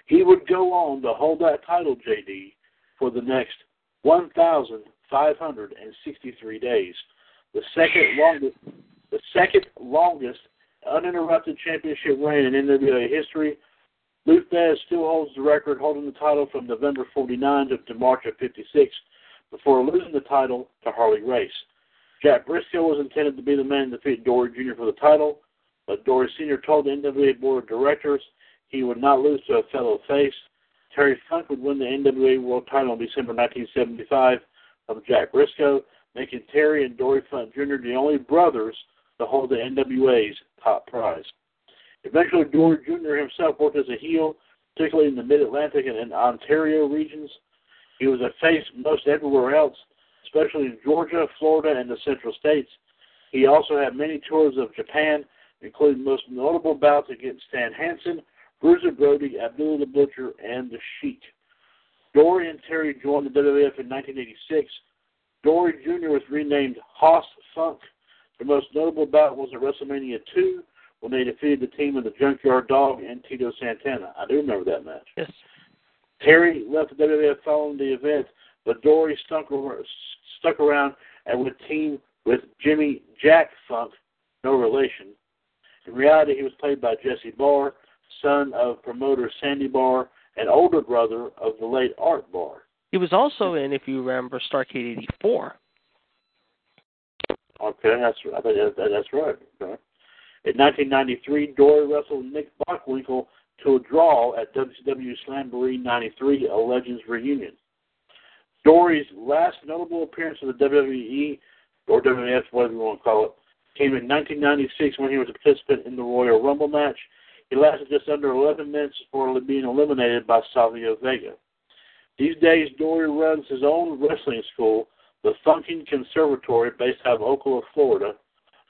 [SPEAKER 2] He would go on to hold that title, JD, for the next 1,563 days, the second longest, the second longest uninterrupted championship reign in NWA history. Lou Thesz still holds the record, holding the title from November 49 to, to March of 56, before losing the title to Harley Race. Jack Brisco was intended to be the man to defeat Dory Jr. for the title, but Dory Sr. told the NWA Board of Directors he would not lose to a fellow face. Terry Funk would win the NWA World title in December 1975 from Jack Brisco, making Terry and Dory Funk Jr. the only brothers to hold the NWA's top prize. Eventually, Dory Jr. himself worked as a heel, particularly in the Mid-Atlantic and Ontario regions. He was a face most everywhere else, especially in Georgia, Florida, and the Central States. He also had many tours of Japan, including most notable bouts against Stan Hansen, Bruiser Brody, Abdullah the Butcher, and the Sheik. Dory and Terry joined the WWF in 1986. Dory Jr. was renamed Hoss Funk. The most notable bout was at WrestleMania 2 when they defeated the team of the Junkyard Dog and Tito Santana. I do remember that match.
[SPEAKER 3] Yes.
[SPEAKER 2] Terry left the WWF following the event, but Dory stuck, stuck around and would team with Jimmy Jack Funk, no relation. In reality, he was played by Jesse Barr, son of promoter Sandy Barr and older brother of the late Art Barr.
[SPEAKER 3] He was also in, if you remember, Starcade '84.
[SPEAKER 2] Okay, that's I think that, that's right. Okay. In 1993, Dory wrestled Nick Bockwinkel to a draw at WCW Slamboree 93, a Legends reunion. Dory's last notable appearance in the WWE, or WWF, whatever you want to call it, came in 1996 when he was a participant in the Royal Rumble match. He lasted just under 11 minutes before being eliminated by Savio Vega. These days, Dory runs his own wrestling school, the Funking Conservatory, based out of Ocala, Florida.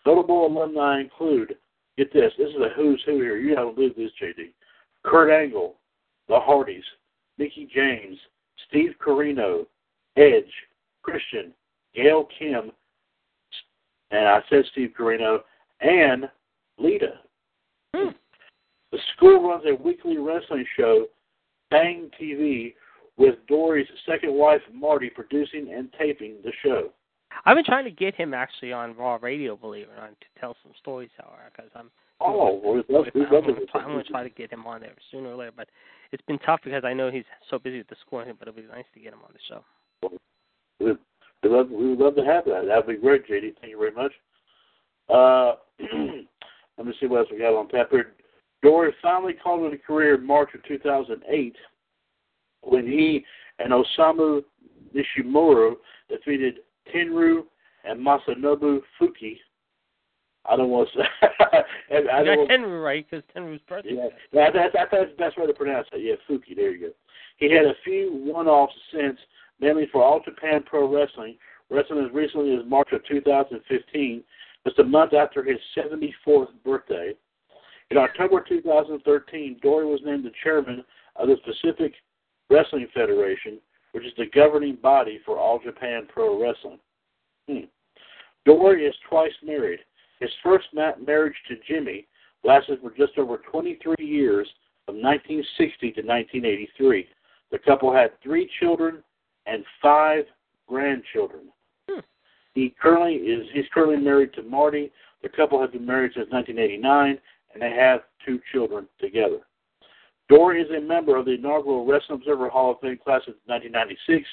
[SPEAKER 2] Notable alumni include, get this, this is a who's who here. You haven't believe this, JD. Kurt Angle, The Hardys, Mickie James, Steve Corino, Edge, Christian, Gail Kim, and I said Steve Corino, and Lita.
[SPEAKER 3] Hmm.
[SPEAKER 2] The school runs a weekly wrestling show, Bang TV, with Dory's second wife, Marti, producing and taping the show.
[SPEAKER 3] I've been trying to get him actually on Raw Radio, believe it or not, to tell some stories, however, because I'm.
[SPEAKER 2] Oh, well, love, we'd
[SPEAKER 3] I'm, gonna try, I'm going to try to get him on there sooner or later, but it's been tough because I know he's so busy with the school, but it'd be nice to get him on the show.
[SPEAKER 2] We'd, we'd love, we would love to have that. That'd be great, JD. Thank you very much. Uh, let me see what else we got on tap here. Dory finally called it a career in March of 2008 when he and Osamu Nishimura defeated Tenryu and Masanobu Fuki. I don't want to say. I
[SPEAKER 3] You
[SPEAKER 2] don't
[SPEAKER 3] got Tenru right because Tenru's birthday.
[SPEAKER 2] yeah, that, that, that, that's the best way to pronounce it. Yeah, Fuki. There you go. He had a few one-offs since, mainly for All Japan Pro Wrestling, wrestling as recently as March of 2015, just a month after his 74th birthday. In October 2013, Dory was named the chairman of the Pacific Wrestling Federation, which is the governing body for All Japan Pro Wrestling. Hmm. Dory is twice married. His first ma- marriage to Jimmy lasted for just over 23 years, from 1960 to 1983. The couple had three children and five grandchildren.
[SPEAKER 3] Hmm.
[SPEAKER 2] He currently is he's currently married to Marti. The couple have been married since 1989, and they have two children together. Dory is a member of the inaugural Wrestling Observer Hall of Fame class of 1996.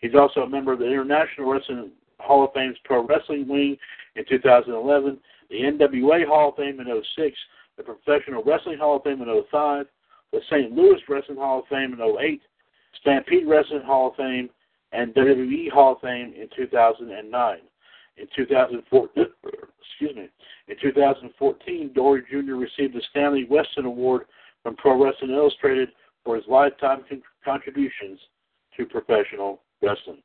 [SPEAKER 2] He's also a member of the International Wrestling Hall of Fame's Pro Wrestling Wing in 2011, the NWA Hall of Fame in 06, the Professional Wrestling Hall of Fame in 05, the St. Louis Wrestling Hall of Fame in 08, Stampede Wrestling Hall of Fame, and WWE Hall of Fame in 2009. In 2014, excuse me, in 2014, Dory Jr. received the Stanley Weston Award from Pro Wrestling Illustrated for his lifetime con- contributions to professional wrestling.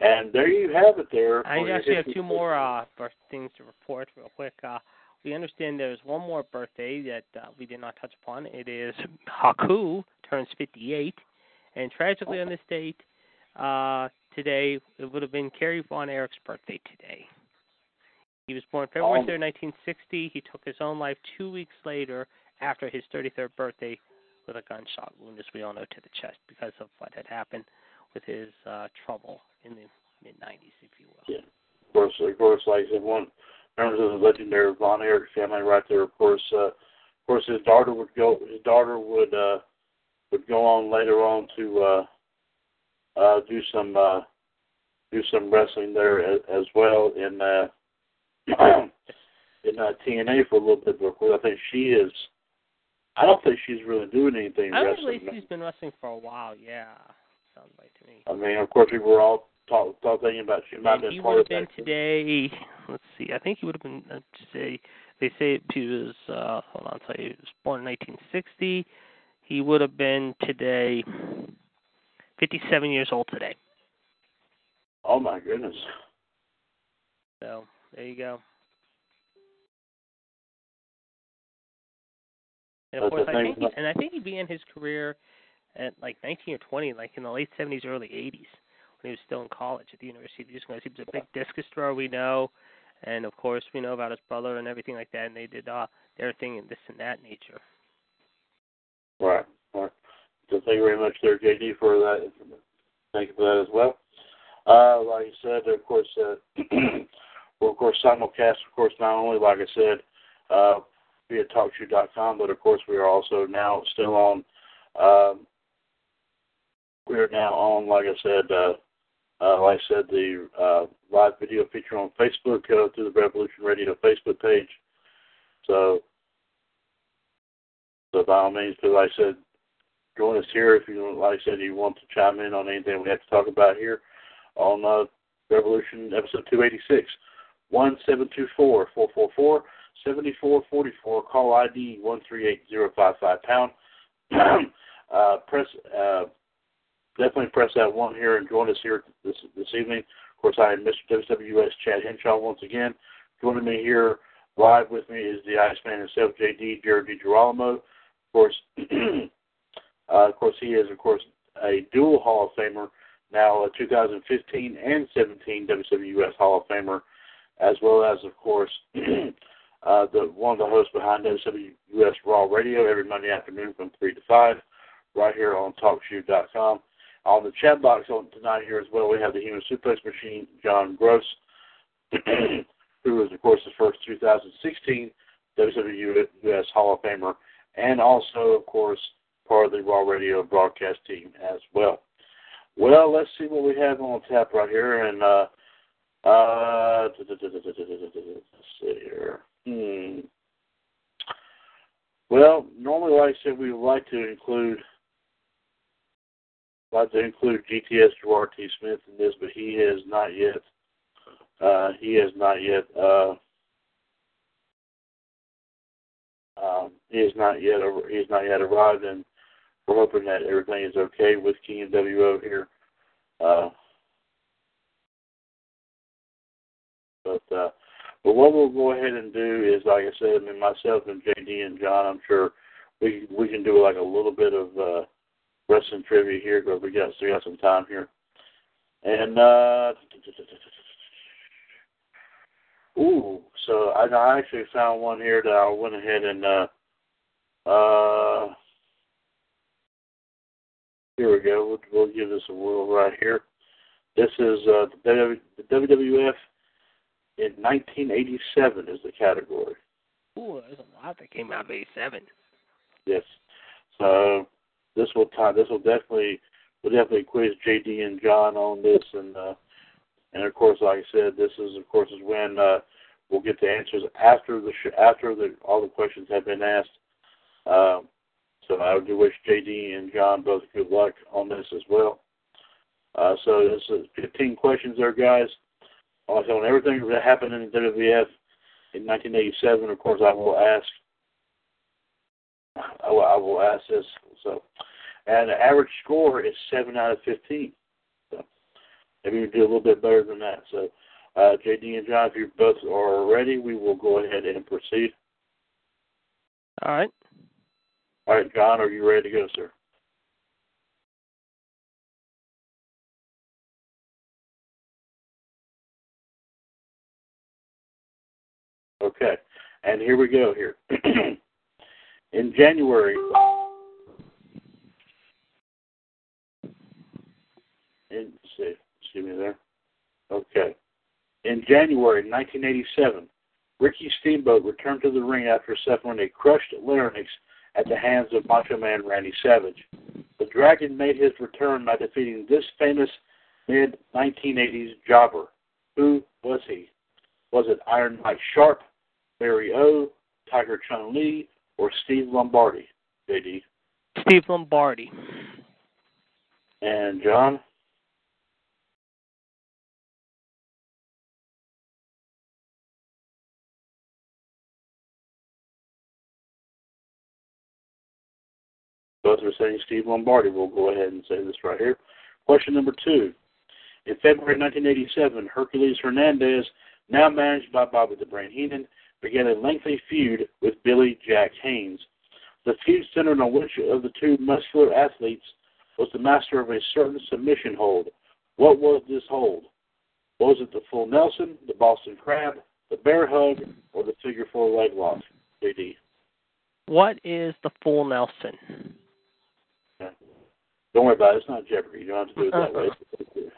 [SPEAKER 2] And there you have it. There.
[SPEAKER 3] I actually have two more uh, things to report real quick. Uh, we understand there's one more birthday that uh, we did not touch upon. It is Haku turns 58, and tragically on this date uh, today, it would have been Kerry Von Erich's birthday today. He was born February
[SPEAKER 2] Oh.
[SPEAKER 3] 3rd, 1960. He took his own life two weeks later after his 33rd birthday with a gunshot wound, as we all know, to the chest because of what had happened with his uh, trouble in the mid 90s, if you will.
[SPEAKER 2] Yeah. Of course, of course, like I said, one members of the legendary Von Erich family, right there. Of course, uh, of course, his daughter would go. His daughter would uh, would go on later on to uh, uh, do some uh, do some wrestling there as, as well in uh, in uh, TNA for a little bit. But of course, I think she is. I don't think she's really doing anything
[SPEAKER 3] I
[SPEAKER 2] wrestling.
[SPEAKER 3] believe she's been wrestling for a while. Yeah, sounds like to me.
[SPEAKER 2] I mean, of course, we were all talk, talk thinking about she might have been
[SPEAKER 3] he would have been today. Let's see. I think he would have been. Uh, say they say he was. Uh, hold on, you. He was born in 1960. He would have been today. 57 years old today.
[SPEAKER 2] Oh my goodness.
[SPEAKER 3] So there you go. And of
[SPEAKER 2] That's
[SPEAKER 3] course, I think, he, and I think he began his career at like 19 or 20, like in the late 70s, early 80s, when he was still in college at the University of Houston. He was a big discus thrower, we know, and of course, we know about his brother and everything like that. And they did uh, their thing and this and that nature.
[SPEAKER 2] Right. Right. So thank you very much there, JD, for that. Thank you for that as well. Uh, like you said, of course, uh, We're, of course, simulcast, of course, not only, like I said, uh, via TalkShoe.com, but, of course, we are also now still on, um, we are now on, like I said, uh, uh, like I said, the uh, live video feature on Facebook uh, through the Revolution Radio Facebook page. So, so by all means, like I said, join us here if you, like I said, you want to chime in on anything we have to talk about here on uh, Revolution episode 286. 1724 444 7444. Call ID 138055 pound. uh, press, uh, definitely press that one here and join us here this this evening. Of course, I am Mr. WWS Chad Henshaw once again. Joining me here live with me is the Iceman himself, JD Jared DiGirolamo. Of course, uh, of course, he is of course a dual Hall of Famer now, a 2015 and 17 WWS Hall of Famer, as well as of course uh, the one of the hosts behind WWS Raw Radio every Monday afternoon from three to five, right here on TalkShoe.com. On the chat box on tonight here as well, we have the Human Suplex Machine, John Gross, who is, of course, the first 2016 WWS Hall of Famer, and also, of course, part of the Raw Radio broadcast team as well. Well, let's see what we have on tap right here, and uh, uh, let's see here. Hmm. Well, normally, like I said, we would like to include like to include GTS Gerard T. Smith in this, but he has not yet. Uh, he has not yet. Uh, um, he has not yet. He has not yet arrived, and we're hoping that everything is okay with King WO here. Uh, but uh, but what we'll go ahead and do is, like I said, I mean myself and JD and John, I'm sure we we can do like a little bit of. Uh, wrestling trivia here because we got still got some time here. And uh ooh, so I, I actually found one here that I went ahead and uh uh here we go. We'll, we'll give this a whirl right here. This is uh, the, the WWF in 1987 is the category.
[SPEAKER 3] Ooh, there's a lot that came out of '87.
[SPEAKER 2] Yes. So this will time this will definitely will definitely quiz JD and John on this and uh and of course like I said this is of course is when uh we'll get the answers after the sh- after the all the questions have been asked. Um so I do wish JD and John both good luck on this as well. Uh, so this is 15 questions there, guys. Also, on everything that happened in the WWF in 1987, of course, I will ask. I will, I will ask this. So, and the average score is seven out of fifteen. So maybe we do a little bit better than that. So, uh, JD and John, if you both are ready, we will go ahead and proceed.
[SPEAKER 3] All right.
[SPEAKER 2] All right, John, are you ready to go, sir? Okay, and here we go. Here in January in see, excuse me there. Okay. In January 1987, Ricky Steamboat returned to the ring after suffering a crushed larynx at the hands of Macho Man Randy Savage. The Dragon made his return by defeating this famous mid 1980s jobber. Who was he? Was it Iron Mike Sharpe, Barry O, Tiger Chung Lee, or Steve Lombardi? JD.
[SPEAKER 3] Steve Lombardi.
[SPEAKER 2] And John? Both are saying Steve Lombardi. We'll go ahead and say this right here. Question number two. In February 1987, Hercules Hernandez, now managed by Bobby the Brain Heenan, began a lengthy feud with Billy Jack Haynes. The feud centered on which of the two muscular athletes was the master of a certain submission hold. What was this hold? Was it the full Nelson, the Boston Crab, the bear hug, or the figure four leg lock? JD.
[SPEAKER 3] What is the full Nelson?
[SPEAKER 2] Don't worry about it. It's not Jeopardy. You don't have to do it that way.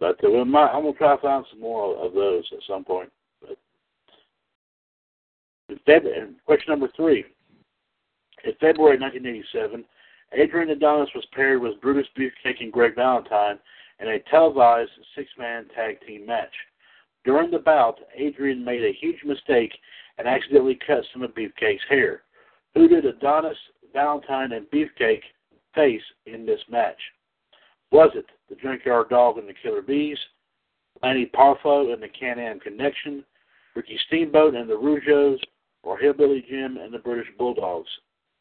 [SPEAKER 2] But uh, we might, I'm gonna try to find some more of those at some point. February, question number three. In February 1987, Adrian Adonis was paired with Brutus Beefcake and Greg Valentine in a televised six-man tag team match. During the bout, Adrian made a huge mistake and accidentally cut some of Beefcake's hair. Who did Adonis, Valentine, and Beefcake face in this match? Was it the Junkyard Dog and the Killer Bees, Lanny Poffo and the Can-Am Connection, Ricky Steamboat and the Rougeaus, or Hillbilly Jim and the British Bulldogs?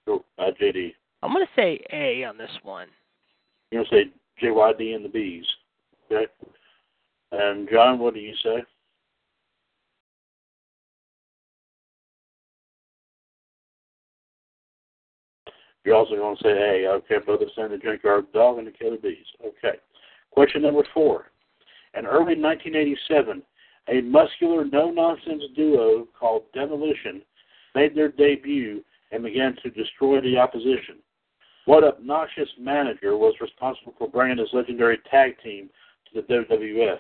[SPEAKER 2] Uh, JD.
[SPEAKER 3] I'm going to say A on this one.
[SPEAKER 2] You're going to say JYD and the Bees. Okay. And John, what do you say? You're also going to say A. Okay, both are saying the Junkyard Dog and the Killer Bees. Okay. Question number four. In early 1987, a muscular, no-nonsense duo called Demolition made their debut and began to destroy the opposition. What obnoxious manager was responsible for bringing this legendary tag team to the WWF?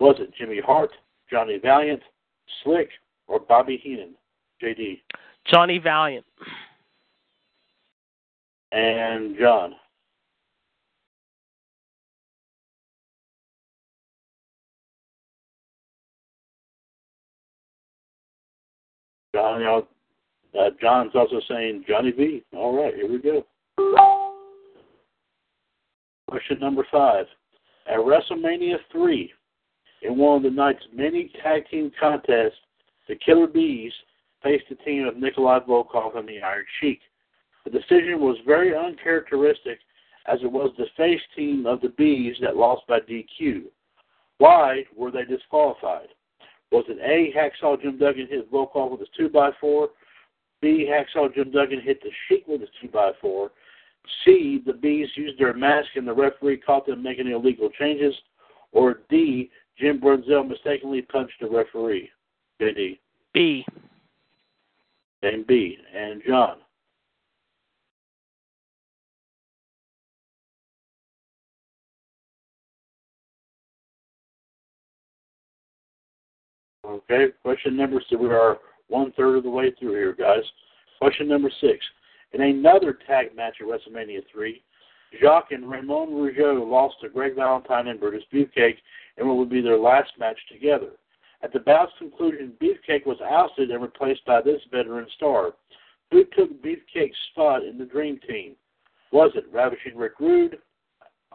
[SPEAKER 2] Was it Jimmy Hart, Johnny Valiant, Slick, or Bobby Heenan? JD.
[SPEAKER 3] Johnny Valiant.
[SPEAKER 2] And John. John, know, uh, John's also saying Johnny V. All right, here we go. Question number five. At WrestleMania 3, in one of the night's many tag team contests, the Killer Bees faced the team of Nikolai Volkov and the Iron Sheik. The decision was very uncharacteristic as it was the face team of the Bees that lost by DQ. Why were they disqualified? Was it A, Hacksaw Jim Duggan hit Volkov with his 2x4? B, Hacksaw Jim Duggan hit the Sheik with his 2x4? C, the Bees used their mask and the referee caught them making illegal changes? Or D, Jim Brunzell mistakenly punched the referee? JD.
[SPEAKER 3] B.
[SPEAKER 2] And B. And John. Okay, question number six. We are one third of the way through here, guys. Question number six. In another tag match at WrestleMania 3, Jacques and Ramon Rougeau lost to Greg Valentine and Brutus Beefcake in what would be their last match together. At the bout's conclusion, Beefcake was ousted and replaced by this veteran star. Who took Beefcake's spot in the Dream Team? Was it Ravishing Rick Rude,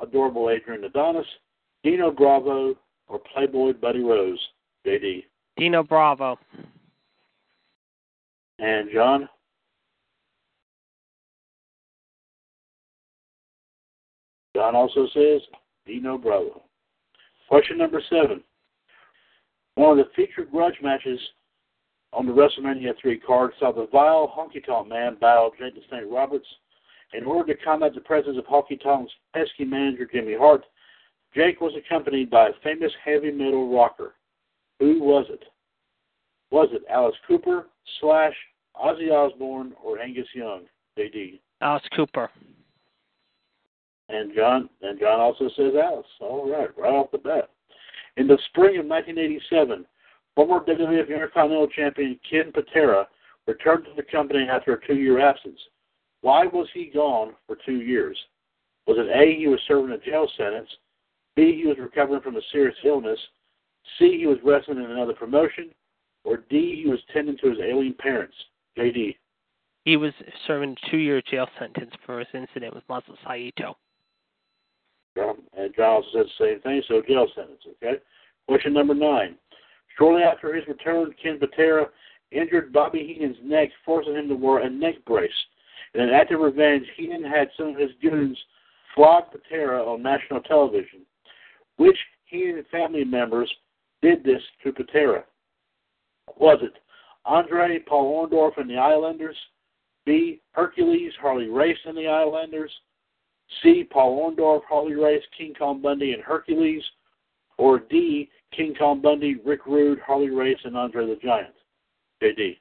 [SPEAKER 2] Adorable Adrian Adonis, Dino Bravo, or Playboy Buddy Rose? JD.
[SPEAKER 3] Dino Bravo.
[SPEAKER 2] And John? John also says Dino Bravo. Question number seven. One of the featured grudge matches on the WrestleMania 3 card saw the vile Honky Tonk Man battle Jake the Snake Roberts. In order to combat the presence of Honky Tonk's pesky manager Jimmy Hart, Jake was accompanied by a famous heavy metal rocker. Who was it? Was it Alice Cooper, Slash, Ozzy Osbourne, or Angus Young? JD.
[SPEAKER 3] Alice Cooper.
[SPEAKER 2] And John and John also says Alice. All right, right off the bat. In the spring of 1987, former WWF Intercontinental Champion Ken Patera returned to the company after a two-year absence. Why was he gone for two years? Was it A, he was serving a jail sentence, B, he was recovering from a serious illness, C, he was wrestling in another promotion, or D, he was tending to his ailing parents? JD.
[SPEAKER 3] He was serving a two-year jail sentence for his incident with Masao Saito.
[SPEAKER 2] John, and Giles said the same thing, so jail sentence, okay? Question number nine. Shortly after his return, Ken Patera injured Bobby Heenan's neck, forcing him to wear a neck brace. In an act of revenge, Heenan had some of his goons flog Patera on national television. Which Heenan family members did this to Patera? Was it Andre, Paul Orndorff, and the Islanders? B. Hercules, Harley Race, and the Islanders? C. Paul Orndorff, Harley Race, King Kong Bundy, and Hercules? Or D. King Kong Bundy, Rick Rude, Harley Race, and Andre the Giant? JD.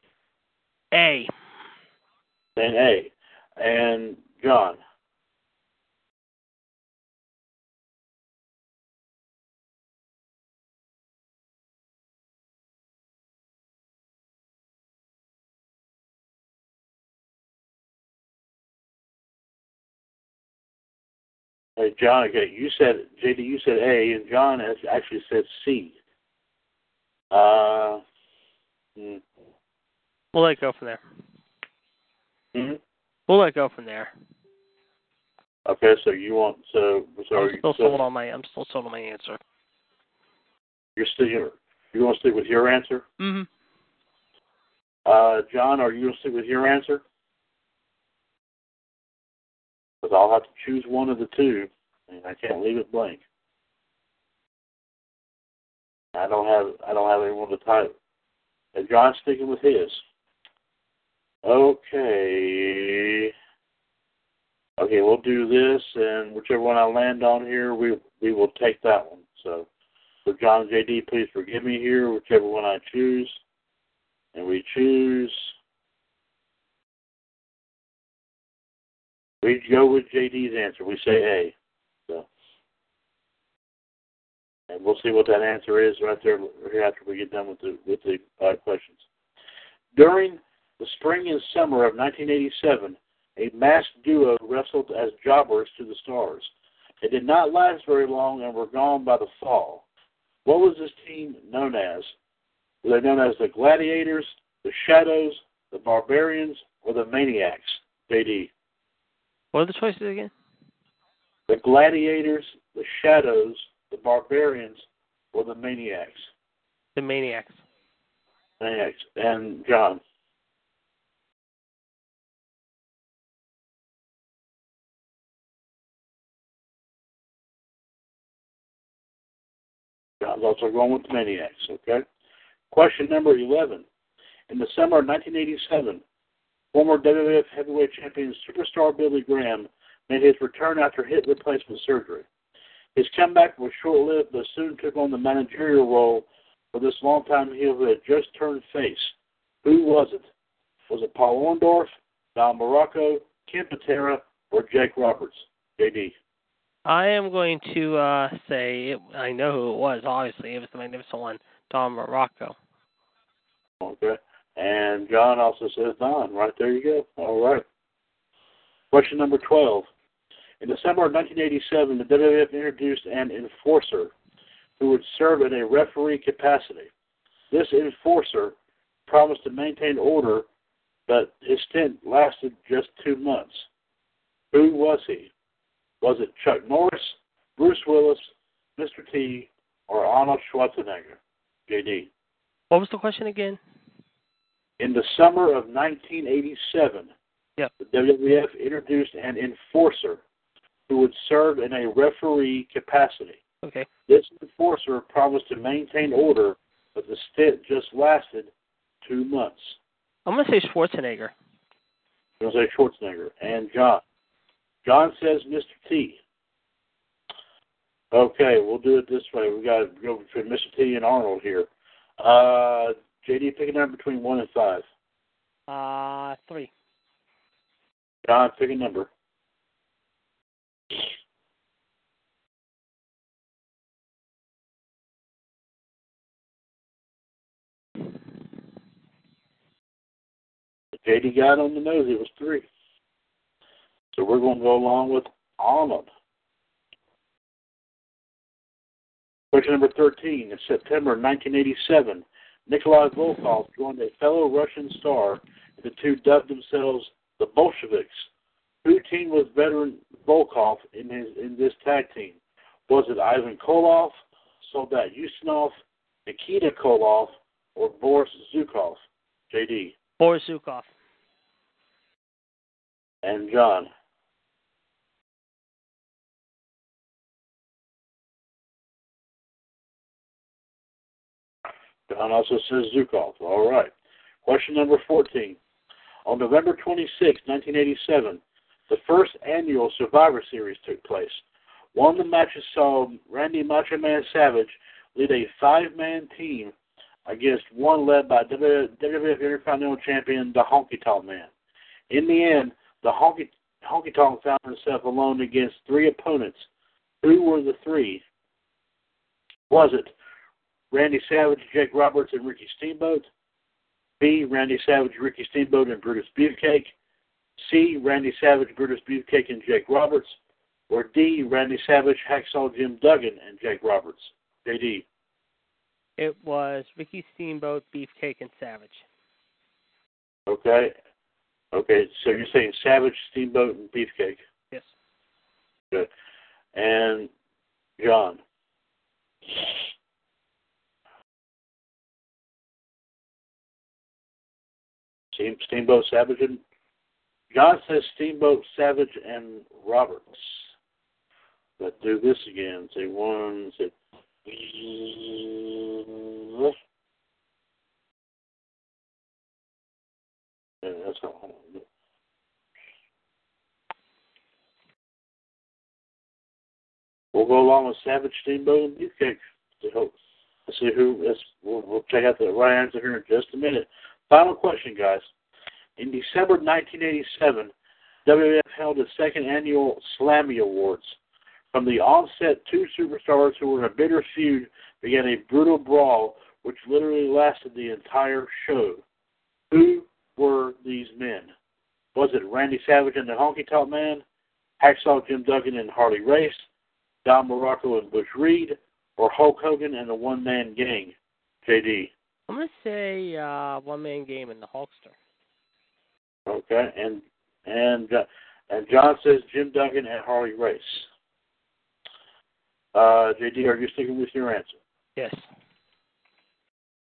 [SPEAKER 3] A.
[SPEAKER 2] Then A. And John. John, okay, you said JD, you said A, and John has actually said C. Uh, hmm.
[SPEAKER 3] We'll let go from there.
[SPEAKER 2] hmm
[SPEAKER 3] We'll let go from there.
[SPEAKER 2] Okay, so you want so so
[SPEAKER 3] I'm still
[SPEAKER 2] so
[SPEAKER 3] sold on my. I'm still sold on my answer.
[SPEAKER 2] you're still here. you want to stick with your answer?
[SPEAKER 3] Mm-hmm.
[SPEAKER 2] Uh, John, are you going to stick with your answer? I'll have to choose one of the two, and I can't leave it blank. I don't have I don't have anyone to type. And John's sticking with his. Okay. Okay, we'll do this, and whichever one I land on here, we we will take that one. So, so John JD, please forgive me here, whichever one I choose, and we choose. We go with JD's answer. We say A. So, and we'll see what that answer is right there right after we get done with the with the uh, questions. During the spring and summer of 1987, a masked duo wrestled as jobbers to the stars. It did not last very long and were gone by the fall. What was this team known as? Were they known as the Gladiators, the Shadows, the Barbarians, or the Maniacs? JD.
[SPEAKER 3] What are the choices again?
[SPEAKER 2] The Gladiators, the Shadows, the Barbarians, or the Maniacs?
[SPEAKER 3] The Maniacs.
[SPEAKER 2] Maniacs. And John. John's also going with the Maniacs, okay? Question number 11. In the summer of 1987, former WWF Heavyweight Champion Superstar Billy Graham made his return after hip replacement surgery. His comeback was short lived, but soon took on the managerial role for this longtime heel who had just turned face. Who was it? Was it Paul Orndorff, Don Muraco, Ken Patera, or Jake Roberts? JD.
[SPEAKER 3] I am going to uh say it, I know who it was. Obviously, it was the Magnificent One, Don Muraco.
[SPEAKER 2] Okay. And John also says Don. Right there you go. All right. Question number 12. In December of 1987, the WWF introduced an enforcer who would serve in a referee capacity. This enforcer promised to maintain order, but his stint lasted just two months. Who was he? Was it Chuck Norris, Bruce Willis, Mr. T, or Arnold Schwarzenegger? JD.
[SPEAKER 3] What was the question again?
[SPEAKER 2] In the summer of 1987,
[SPEAKER 3] Yep.
[SPEAKER 2] the WWF introduced an enforcer who would serve in a referee capacity.
[SPEAKER 3] Okay.
[SPEAKER 2] This enforcer promised to maintain order, but the stint just lasted two months.
[SPEAKER 3] I'm going to say Schwarzenegger.
[SPEAKER 2] I'm going to say Schwarzenegger. And John. John says Mr. T. Okay, we'll do it this way. we got to go between Mr. T and Arnold here. Uh, JD, pick a number between 1 and 5.
[SPEAKER 3] Uh, three.
[SPEAKER 2] John, pick a number. JD got on the nose. It was three. So we're going to go along with Arnold. Question number 13. In September 1987, Nikolai Volkov joined a fellow Russian star, and the two dubbed themselves the Bolsheviks. Who teamed with veteran Volkov in his in this tag team? Was it Ivan Koloff, Soldat Ustinov, Nikita Koloff, or Boris Zhukov? JD
[SPEAKER 3] Boris Zhukov.
[SPEAKER 2] and John. John also says Zhukov. All right. Question number 14. On November 26, 1987, the first annual Survivor Series took place. One of the matches saw Randy Macho Man Savage lead a five-man team against one led by WWF Intercontinental Champion, the Honky Tonk Man. In the end, the Honky, Honky Tonk found himself alone against three opponents. Who were the three? Was it Randy Savage, Jake Roberts, and Ricky Steamboat? B. Randy Savage, Ricky Steamboat, and Brutus Beefcake. C. Randy Savage, Brutus Beefcake, and Jake Roberts. or D. Randy Savage, Hacksaw Jim Duggan, and Jake Roberts? JD.
[SPEAKER 3] It was Ricky Steamboat, Beefcake, and Savage.
[SPEAKER 2] Okay. Okay, so you're saying Savage, Steamboat, and Beefcake.
[SPEAKER 3] Yes.
[SPEAKER 2] Good. And John. Steamboat, Savage, and John says Steamboat, Savage, and Roberts. Let's do this again. Say one. Say. Yeah, that's all. We'll go along with Savage Steamboat and Beefcake Let's see who. Let's, we'll, we'll check out the right answer here in just a minute. Final question, guys. In December 1987, WWF held its second annual Slammy Awards. From the onset, two superstars who were in a bitter feud began a brutal brawl which literally lasted the entire show. Who were these men? Was it Randy Savage and the Honky Tonk Man, Hacksaw Jim Duggan and Harley Race, Don Muraco and Butch Reed, or Hulk Hogan and the One Man Gang? JD.
[SPEAKER 3] I'm gonna say uh, One Man Gang in the Hulkster.
[SPEAKER 2] Okay, and and uh, and John says Jim Duggan and Harley Race. Uh, JD, are you sticking with your answer?
[SPEAKER 3] Yes.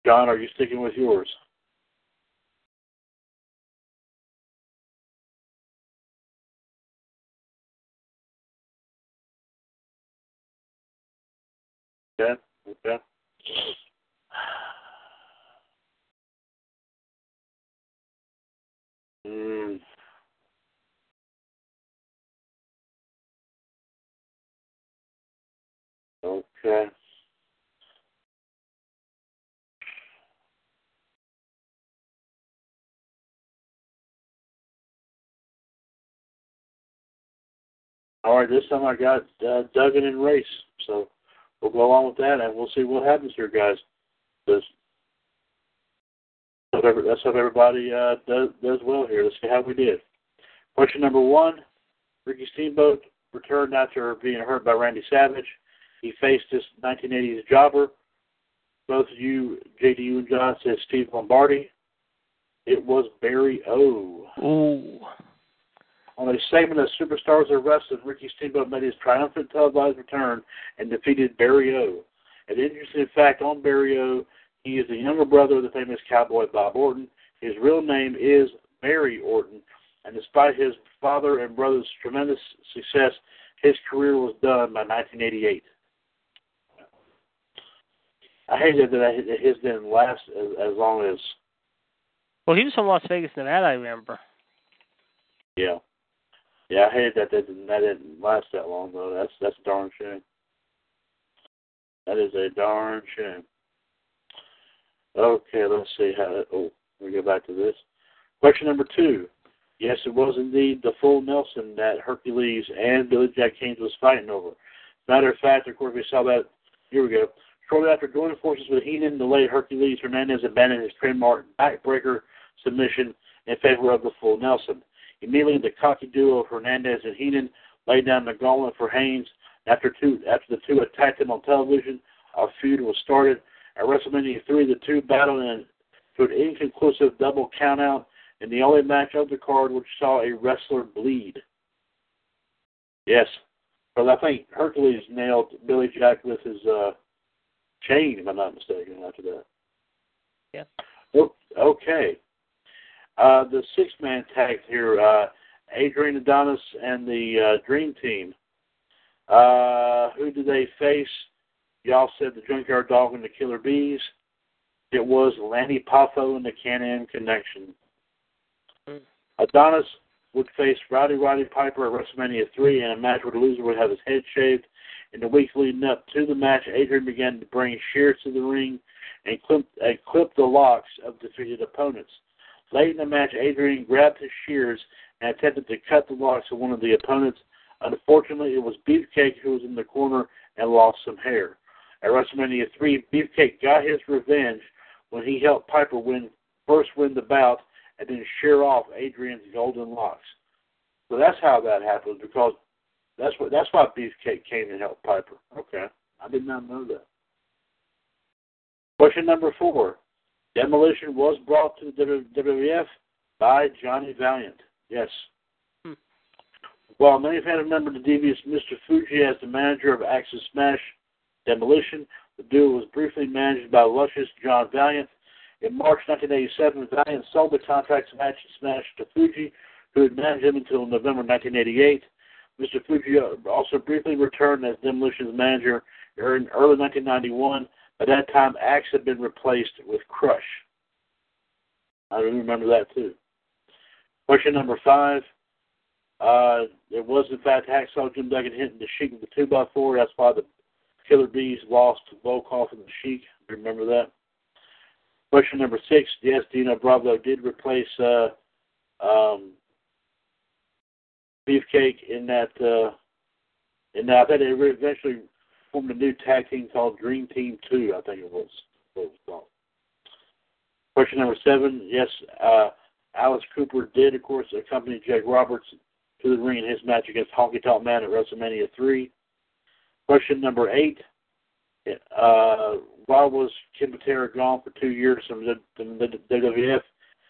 [SPEAKER 2] John, are you sticking with yours? Okay. Okay. Mm. Okay. All right, this time I got uh, Duggan and Race, so we'll go along with that, and we'll see what happens here, guys. Because let's hope everybody uh, does does well here. Let's see how we did. Question number one: Ricky Steamboat returned after being hurt by Randy Savage. He faced his 1980s jobber. Both of you, JDU and John, said Steve Lombardi. It was Barry O.
[SPEAKER 3] Ooh.
[SPEAKER 2] On a segment of Superstars of Wrestling, Ricky Steamboat made his triumphant televised return and defeated Barry O. An interesting fact on Barry O, he is the younger brother of the famous cowboy Bob Orton. His real name is Barry Orton, and despite his father and brother's tremendous success, his career was done by 1988. I hate that his didn't last as, as long as.
[SPEAKER 3] Well, he was from Las Vegas, Nevada. I remember.
[SPEAKER 2] Yeah, yeah, I hate that that didn't, that didn't last that long though. That's that's a darn shame. That is a darn shame. Okay, let's see how. Oh, we go back to this. Question number two. Yes, it was indeed the full Nelson that Hercules and Billy Jack Haynes was fighting over. Matter of fact, of course, we saw that. Here we go. Shortly after joining forces with Heenan, the late Hercules Hernandez abandoned his trademark backbreaker submission in favor of the full Nelson. Immediately, the cocky duo of Hernandez and Heenan laid down the gauntlet for Haynes. After two, after the two attacked him on television, a feud was started. At WrestleMania 3, the two battled in to an inconclusive double countout in the only match of the card which saw a wrestler bleed. Yes, but I think Hercules nailed Billy Jack with his uh, chain, if I'm not mistaken, after that.
[SPEAKER 3] Yeah.
[SPEAKER 2] Okay. Uh, the six man tag here, uh, Adrian Adonis and the uh, Dream Team. Uh, who do they face? Y'all said the Junkyard Dog and the Killer Bees. It was Lanny Poffo and the Can Am Connection.
[SPEAKER 3] Mm.
[SPEAKER 2] Adonis would face Rowdy Roddy Piper at WrestleMania 3 in a match where the loser would have his head shaved. In the weeks leading up to the match, Adrian began to bring shears to the ring and clip, and clip the locks of defeated opponents. Late in the match, Adrian grabbed his shears and attempted to cut the locks of one of the opponents. Unfortunately, it was Beefcake who was in the corner and lost some hair. At WrestleMania 3, Beefcake got his revenge when he helped Piper win first win the bout and then shear off Adrian's golden locks. So that's how that happened because That's what. That's why Beefcake came and helped Piper. Okay, I did not know that. Question number four: Demolition was brought to the WWF by Johnny Valiant. Yes.
[SPEAKER 3] Hmm.
[SPEAKER 2] While many fans remember the devious Mr. Fuji as the manager of Axis Smash Demolition, the duo was briefly managed by luscious John Valiant. In March 1987, Valiant sold the contracts of Axis Smash to Fuji, who had managed him until November 1988. Mr. Fuji also briefly returned as Demolition's manager in early 1991. By that time, Axe had been replaced with Crush. I remember that too. Question number five. Uh, it was in fact Hacksaw Jim Duggan hitting the Sheik with the two by four. That's why the Killer Bees lost to Volkoff and the Sheik. Remember that. Question number six. Yes, Dino Bravo did replace uh, um, Beefcake in that. Uh, in that, I think they eventually formed a new tag team called Dream Team Two. I think it was. What it was called. Question number seven. Yes, uh, Alice Cooper did, of course, accompany Jake Roberts to the ring in his match against Honky Tonk Man at WrestleMania 3. Question number eight. Uh, why was Ken Patera gone for two years from the, from the WWF?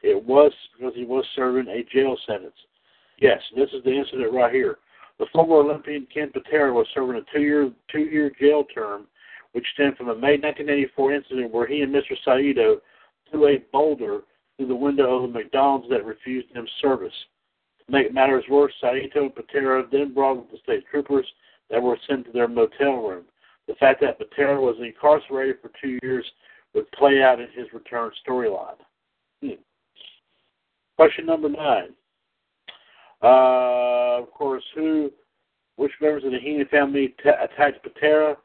[SPEAKER 2] It was because he was serving a jail sentence. Yes, this is the incident right here. The former Olympian Ken Patera was serving a two-year two-year jail term, which stemmed from a May 1984 incident where he and Mr. Saito threw a boulder through the window of a McDonald's that refused him service. To make matters worse, Saito and Patera then brought the state troopers that were sent to their motel room. The fact that Patera was incarcerated for two years would play out in his return storyline. Hmm. Question number nine. Uh, of course, who, which members of the Heenan family t- attacked Patera?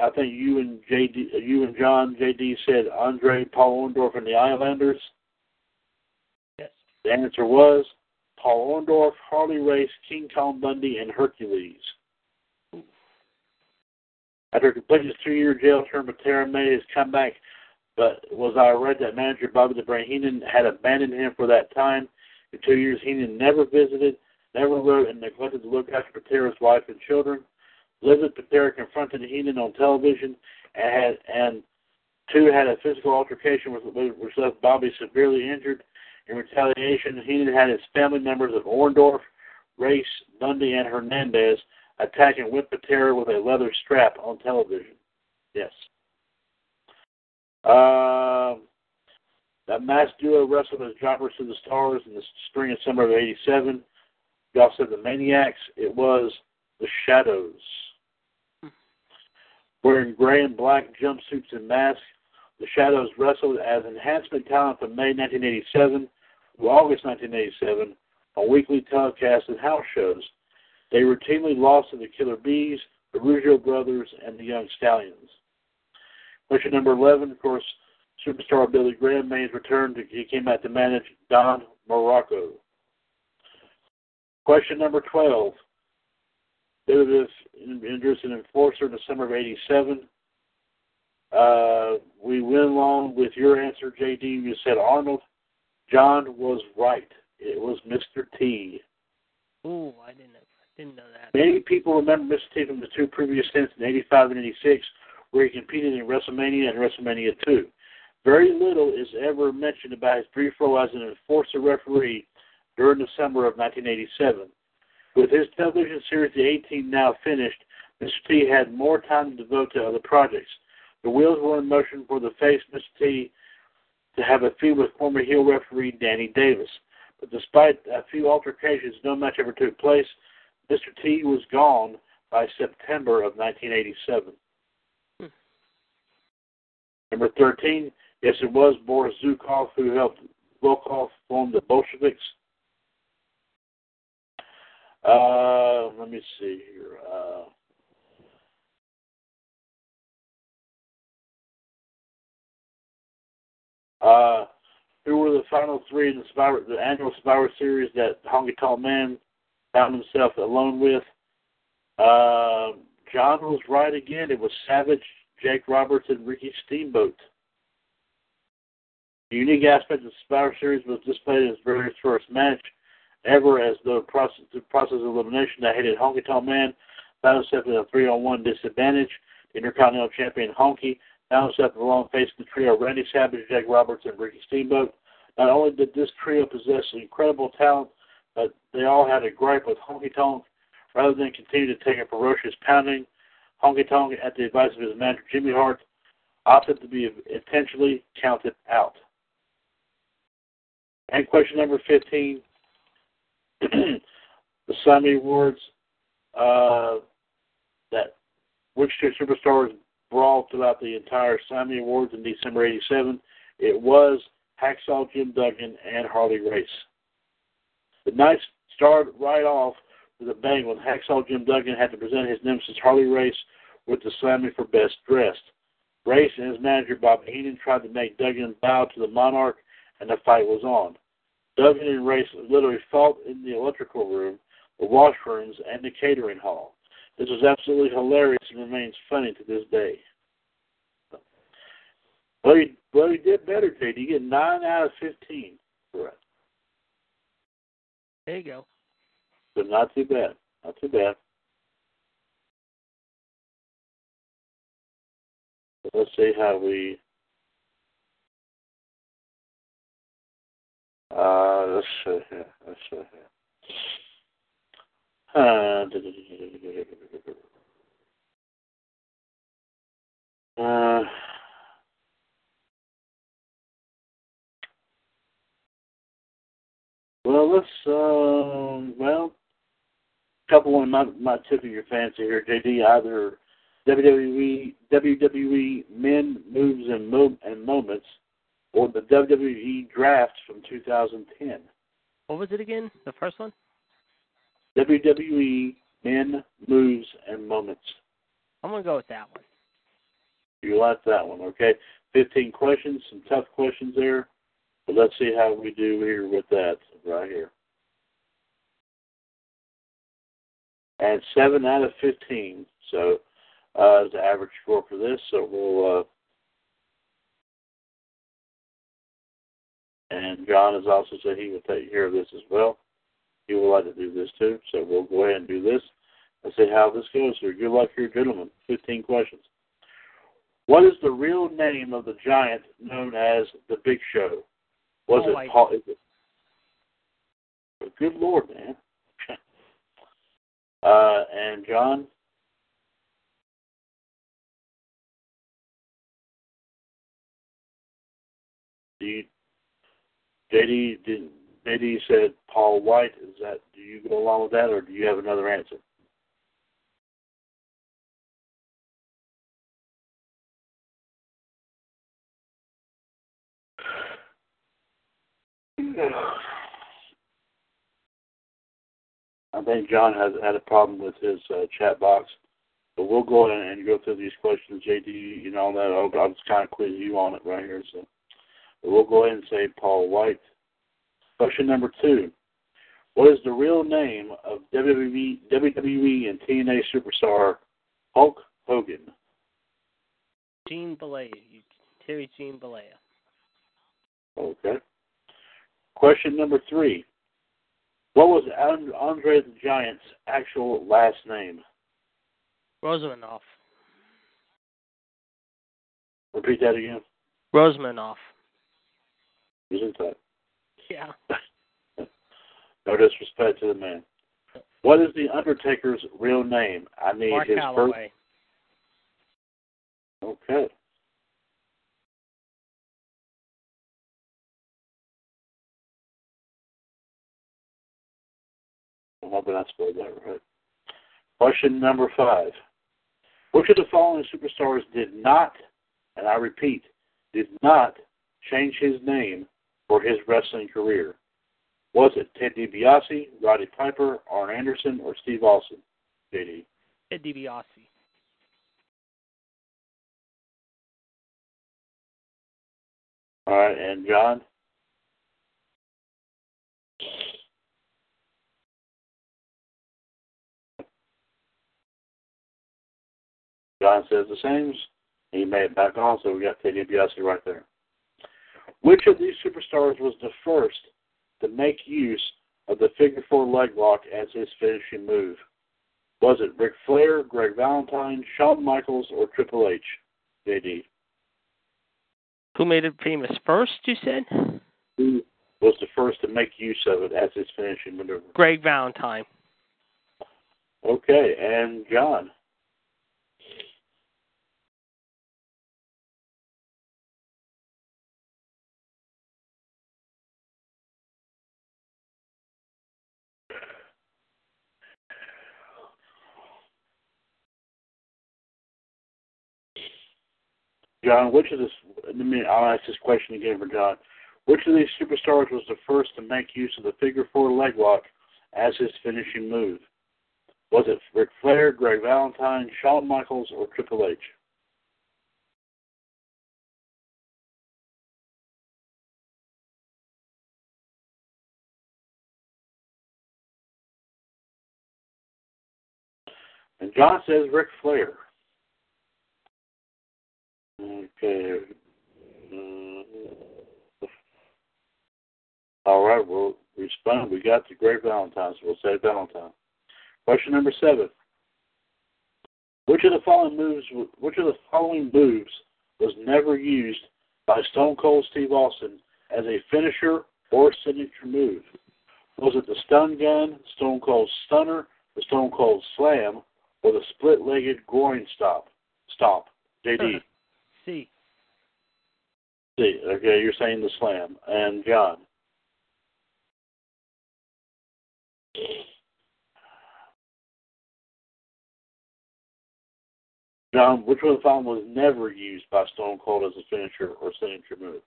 [SPEAKER 2] I think you and JD, you and John JD said Andre, Paul Orndorff, and the Islanders.
[SPEAKER 3] Yes.
[SPEAKER 2] The answer was Paul Orndorff, Harley Race, King Kong Bundy, and Hercules. After completing his two-year jail term, Patera made his comeback, but was I read that manager Bobby the Brain Heenan had abandoned him for that time. In two years, Heenan never visited, never wrote, and neglected to look after Patera's wife and children. Elizabeth Patera confronted Heenan on television and had and two had a physical altercation with which left Bobby severely injured. In retaliation, Heenan had his family members of Orndorff, Race, Bundy, and Hernandez attack and whip Patera with a leather strap on television. Yes. Uh, that masked duo wrestled as jobbers to the stars in the spring and summer of '87. Y'all said the Maniacs. It was the Shadows. Wearing gray and black jumpsuits and masks, the Shadows wrestled as enhancement talent from May 1987 to August 1987 on weekly telecasts and house shows. They routinely lost to the Killer Bees, the Rougeau Brothers, and the Young Stallions. Question number 11, of course, superstar Billy Graham made his return. To, he came out to manage Don Muraco. Question number 12. WWF introduced an enforcer in the summer of 87. Uh, we went along with your answer, JD. You said Arnold. John was right. It was Mr. T.
[SPEAKER 3] Ooh, I didn't didn't know that.
[SPEAKER 2] Many people remember Mr. T from the two previous stints in 85 and 86, where he competed in WrestleMania and WrestleMania 2. Very little is ever mentioned about his brief role as an enforcer referee during the summer of 1987. With his television series The A-Team now finished, Mr. T had more time to devote to other projects. The wheels were in motion for the face Mr. T to have a feud with former heel referee Danny Davis. But despite a few altercations, no match ever took place. Mr. T was gone by September of 1987.
[SPEAKER 3] Hmm.
[SPEAKER 2] Number 13, yes, it was Boris Zhukov who helped Volkoff form the Bolsheviks. Uh, let me see here. Uh, uh, who were the final three in the, Survivor, the annual Survivor Series that Honky Tonk Man found himself alone with? Uh, John was right again. It was Savage, Jake Roberts, and Ricky Steamboat. The unique aspect of the Survivor Series was displayed in his very first match ever as the process, the process of elimination that hated Honky Tonk Man found himself in a three on one disadvantage. The Intercontinental Champion Honky found himself alone facing the trio Randy Savage, Jake Roberts, and Ricky Steamboat. Not only did this trio possess incredible talent, but they all had a gripe with Honky Tonk. Rather than continue to take a ferocious pounding, Honky Tonk, at the advice of his manager Jimmy Hart, opted to be intentionally counted out. And question number 15 the Slammy Awards uh, that which two superstars brawled throughout the entire Slammy Awards in December 87. It was Hacksaw Jim Duggan and Harley Race. The night started right off with a bang when Hacksaw Jim Duggan had to present his nemesis Harley Race with the Slammy for Best Dressed. Race and his manager Bob Heenan tried to make Duggan bow to the Monarch, and the fight was on. Duggan and Race literally fought in the electrical room, the washrooms, and the catering hall. This was absolutely hilarious and remains funny to this day. Well, he, you did better, Jade. You get 9 out of 15 correct.
[SPEAKER 3] There you go.
[SPEAKER 2] But not too bad. Not too bad. So let's see how we. Uh, let's see here. Let's see here. Uh, uh, well, let's, um, well, a couple one might, might tickle your fancy here, JD. Either WWE WWE Men Moves and, Mo- and Moments or the WWE Draft from 2010.
[SPEAKER 3] What was it again? The first one?
[SPEAKER 2] WWE Men Moves and Moments.
[SPEAKER 3] I'm gonna go with that one.
[SPEAKER 2] You like that one, okay? 15 questions, some tough questions there. But let's see how we do here with that right here. And 7 out of 15. So uh, is the average score for this. So we'll. Uh, and John has also said he will take care of this as well. He would like to do this too. So we'll go ahead and do this and see how this goes here. Good luck here, gentlemen. 15 questions. What is the real name of the giant known as the Big Show? Was
[SPEAKER 3] Paul
[SPEAKER 2] it Paul? Is it, good Lord, man. uh, and John, you, JD did JD said Paul White. Is that do you go along with that, or do you have another answer? I think John has had a problem with his uh, chat box, but we'll go ahead and go through these questions. JD, you know that I'll, I'll just kind of quiz you on it right here. So but we'll go ahead and say Paul White. Question number two: What is the real name of WWE, WWE and TNA superstar Hulk Hogan?
[SPEAKER 3] Gene Bollea. Terry Gene Bollea.
[SPEAKER 2] Okay. Question number three. What was Andre the Giant's actual last name?
[SPEAKER 3] Rosmanoff.
[SPEAKER 2] Repeat that again.
[SPEAKER 3] Rosmanoff.
[SPEAKER 2] Isn't that?
[SPEAKER 3] Yeah.
[SPEAKER 2] No disrespect to the man. What is the Undertaker's real name? I need
[SPEAKER 3] Mark
[SPEAKER 2] his
[SPEAKER 3] Calaway.
[SPEAKER 2] first. Okay. I'm hoping I spelled that right. Question number five. Which of the following superstars did not, and I repeat, did not change his name for his wrestling career? Was it Ted DiBiase, Roddy Piper, Arn Anderson, or Steve Austin? JD.
[SPEAKER 3] Ted DiBiase.
[SPEAKER 2] All right, and John? John says the same. He made it back on, so we got Ted DiBiase right there. Which of these superstars was the first to make use of the figure four leg lock as his finishing move? Was it Ric Flair, Greg Valentine, Shawn Michaels, or Triple H? JD.
[SPEAKER 3] Who made it famous first, you said?
[SPEAKER 2] Who was the first to make use of it as his finishing maneuver?
[SPEAKER 3] Greg Valentine.
[SPEAKER 2] Okay, and John. John, which of this? Let me. I'll ask this question again for John. Which of these superstars was the first to make use of the figure four leg lock as his finishing move? Was it Ric Flair, Greg Valentine, Shawn Michaels, or Triple H? And John says Ric Flair. Okay. Uh, all right, we'll respond. We got the Greg Valentine, so we'll say Valentine. Question number seven. Which of the following moves which of the following moves was never used by Stone Cold Steve Austin as a finisher or signature move? Was it the stun gun, Stone Cold Stunner, the Stone Cold Slam, or the split legged groin stop? Stop. JD.
[SPEAKER 3] C.
[SPEAKER 2] C. Okay, you're saying the slam. And John. John, which one of the following was never used by Stone Cold as a finisher or signature move?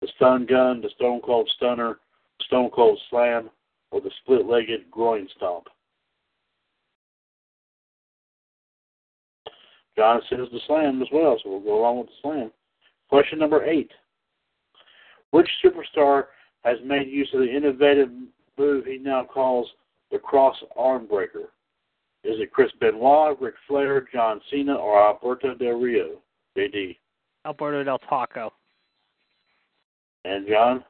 [SPEAKER 2] The stun gun, the Stone Cold Stunner, Stone Cold Slam, or the split legged groin stomp? John says the slam as well, so we'll go along with the slam. Question number eight. Which superstar has made use of the innovative move he now calls the cross arm breaker? Is it Chris Benoit, Ric Flair, John Cena, or Alberto Del Rio? JD.
[SPEAKER 3] Alberto Del Taco.
[SPEAKER 2] And John?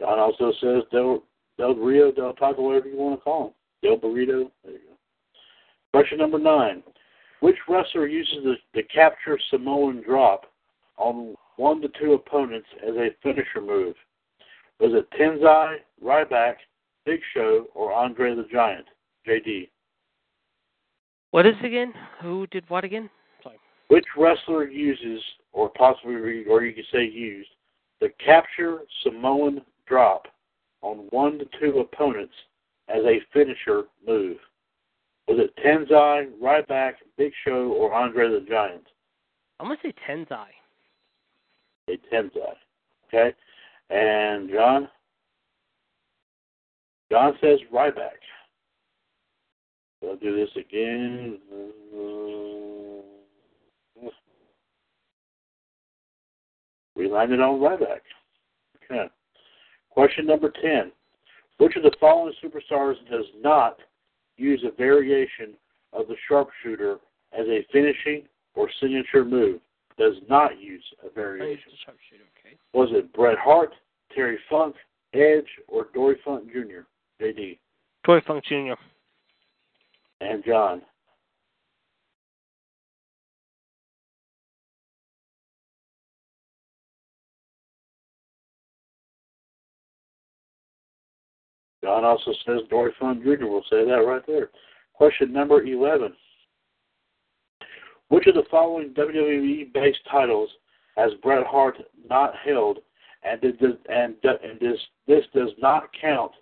[SPEAKER 2] John also says Del, Del Rio, Del Taco, whatever you want to call him. Del Burrito. There you go. Question number nine. Which wrestler uses the, the capture Samoan drop on one to two opponents as a finisher move? Was it Tensai, Ryback, Big Show, or Andre the Giant? JD.
[SPEAKER 3] What is it again? Who did what again? Sorry.
[SPEAKER 2] Which wrestler uses, or possibly, or you could say used, the capture Samoan drop on one to two opponents as a finisher move? Was it Tensai, Ryback, Big Show, or Andre the Giant?
[SPEAKER 3] I'm gonna say Tensai.
[SPEAKER 2] A Tensai. Okay. And John? John says Ryback. So I'll do this again. We landed on Ryback. Okay. Question number 10. Which of the following superstars does not use a variation of the sharpshooter as a finishing or signature move? Does not use a variation.
[SPEAKER 3] Of the sharpshooter, okay.
[SPEAKER 2] Was it Bret Hart, Terry Funk, Edge, or Dory Funk Jr.? JD.
[SPEAKER 3] Dory Funk Jr.
[SPEAKER 2] And John. John also says Dory Funk Jr. will say that right there. Question number 11. Which of the following WWE based titles has Bret Hart not held, and, did, and, and this, this does not count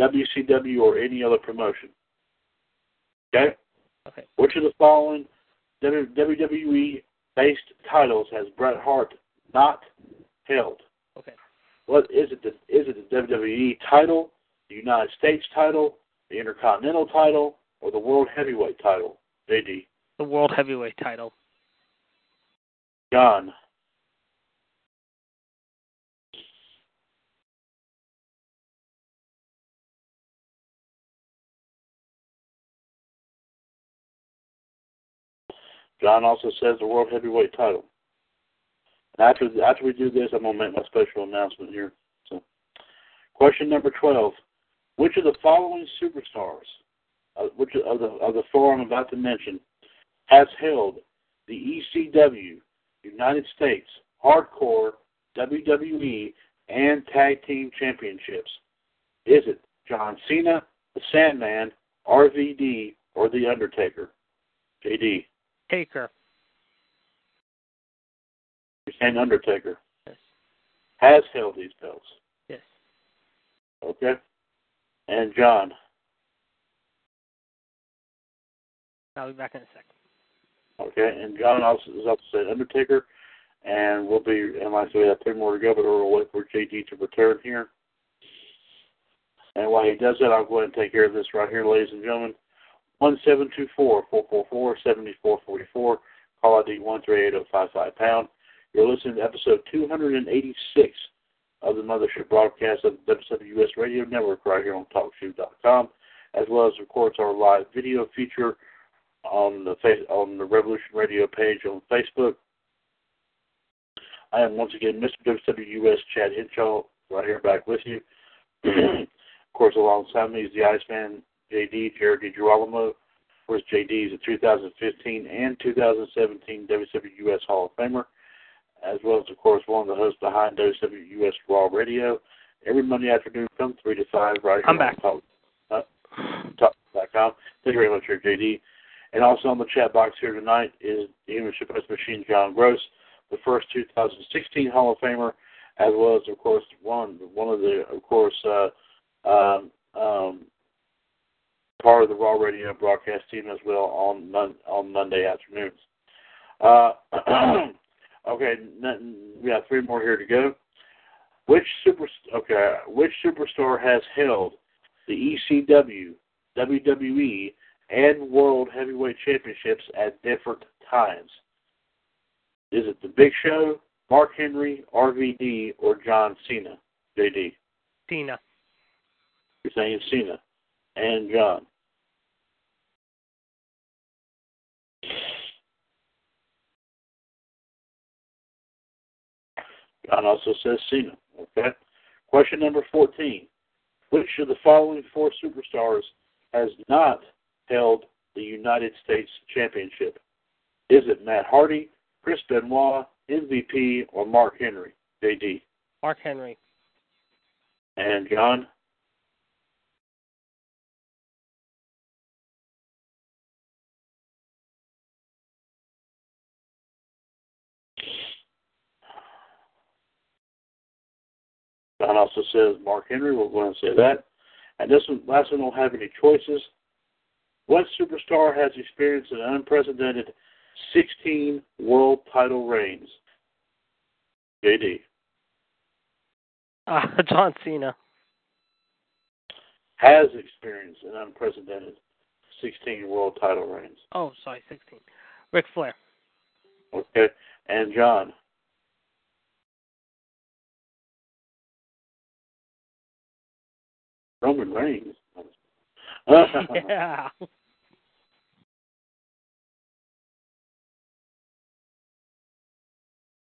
[SPEAKER 2] WCW or any other promotion? Okay?
[SPEAKER 3] Okay.
[SPEAKER 2] Which of the following WWE based titles has Bret Hart not held?
[SPEAKER 3] Okay.
[SPEAKER 2] What is it? The, is it the WWE title, the United States title, the Intercontinental title, or the World Heavyweight title? JD.
[SPEAKER 3] The World Heavyweight title.
[SPEAKER 2] John. John also says the world heavyweight title. And after after we do this, I'm gonna make my special announcement here. So, question number twelve: Which of the following superstars, uh, which of the of the four I'm about to mention, has held the ECW, United States Hardcore, WWE, and Tag Team Championships? Is it John Cena, the Sandman, RVD, or The Undertaker? JD.
[SPEAKER 3] Taker.
[SPEAKER 2] You're Undertaker.
[SPEAKER 3] Yes.
[SPEAKER 2] Has held these belts.
[SPEAKER 3] Yes.
[SPEAKER 2] Okay and John.
[SPEAKER 3] I'll be back in a sec.
[SPEAKER 2] Okay, and John also is up to say Undertaker, and we'll be, and like I said, we have three more to go, but we'll wait for JD to return here. And while he does that, I'll go ahead and take care of this right here, ladies and gentlemen. 1724-444-7444, call ID 138055 pound. You're listening to episode 286 of the Mothership broadcast of the WWS Radio Network right here on TalkShoe.com, as well as of course our live video feature on the face on the Revolution Radio page on Facebook. I am once again Mr. WWS Chad Hinshaw right here back with you. of course, alongside me is the Iceman JD, Jared DiGirolamo. Of course, JD is a 2015 and 2017 WWS Hall of Famer, as well as, of course, one of the hosts behind WWS Raw Radio. Every Monday afternoon from 3 to 5 right here
[SPEAKER 3] I'm back.
[SPEAKER 2] on Talk, uh, Talk.com. Thank you very much, JD. And also on the chat box here tonight is the Shipwreck Machine, John Gross, the first 2016 Hall of Famer, as well as, of course, one one of the, of course, uh, um, um, part of the Raw Radio broadcast team as well on mon- on Monday afternoons. Uh, okay, we have three more here to go. Which super okay? Which superstar has held the ECW, WWE, and World Heavyweight Championships at different times? Is it the Big Show, Mark Henry, RVD, or John Cena? JD.
[SPEAKER 3] Cena.
[SPEAKER 2] You're saying Cena and John. John also says Cena. Okay. Question number 14. Which of the following four superstars has not held the United States Championship? Is it Matt Hardy, Chris Benoit, MVP, or Mark Henry? JD.
[SPEAKER 3] Mark Henry.
[SPEAKER 2] And John? John also says Mark Henry. We're going to say that. And this one, last one don't have any choices. What superstar has experienced an unprecedented 16 world title reigns? JD.
[SPEAKER 3] Uh, John Cena.
[SPEAKER 2] Has experienced an unprecedented 16 world title reigns.
[SPEAKER 3] Oh, sorry, 16. Ric Flair.
[SPEAKER 2] Okay. And John. Roman Reigns.
[SPEAKER 3] yeah.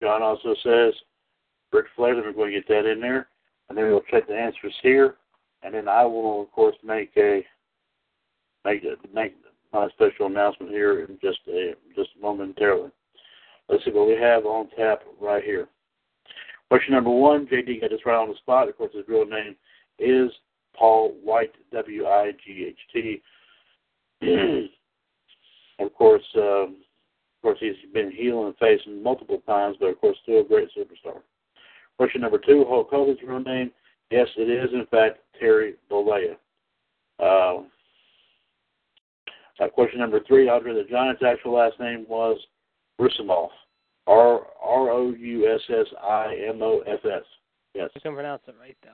[SPEAKER 2] John also says Ric Flair. We're going to get that in there, and then we'll check the answers here, and then I will, of course, make a make a, make my special announcement here in just a just momentarily. Let's see what we have on tap right here. Question number one, JD got this right on the spot. Of course, his real name is Paul White, W I G H T. Of course, um, of course, he's been heel and face multiple times, but of course, still a great superstar. Question number two, Hulk Hogan's real name? Yes, it is in fact Terry Bollea. Uh, uh, question number three, Andre the Giant's actual last name was Roussimoff. R R O U S S I M O F S. Yes.
[SPEAKER 3] I couldn't pronounce it right, though.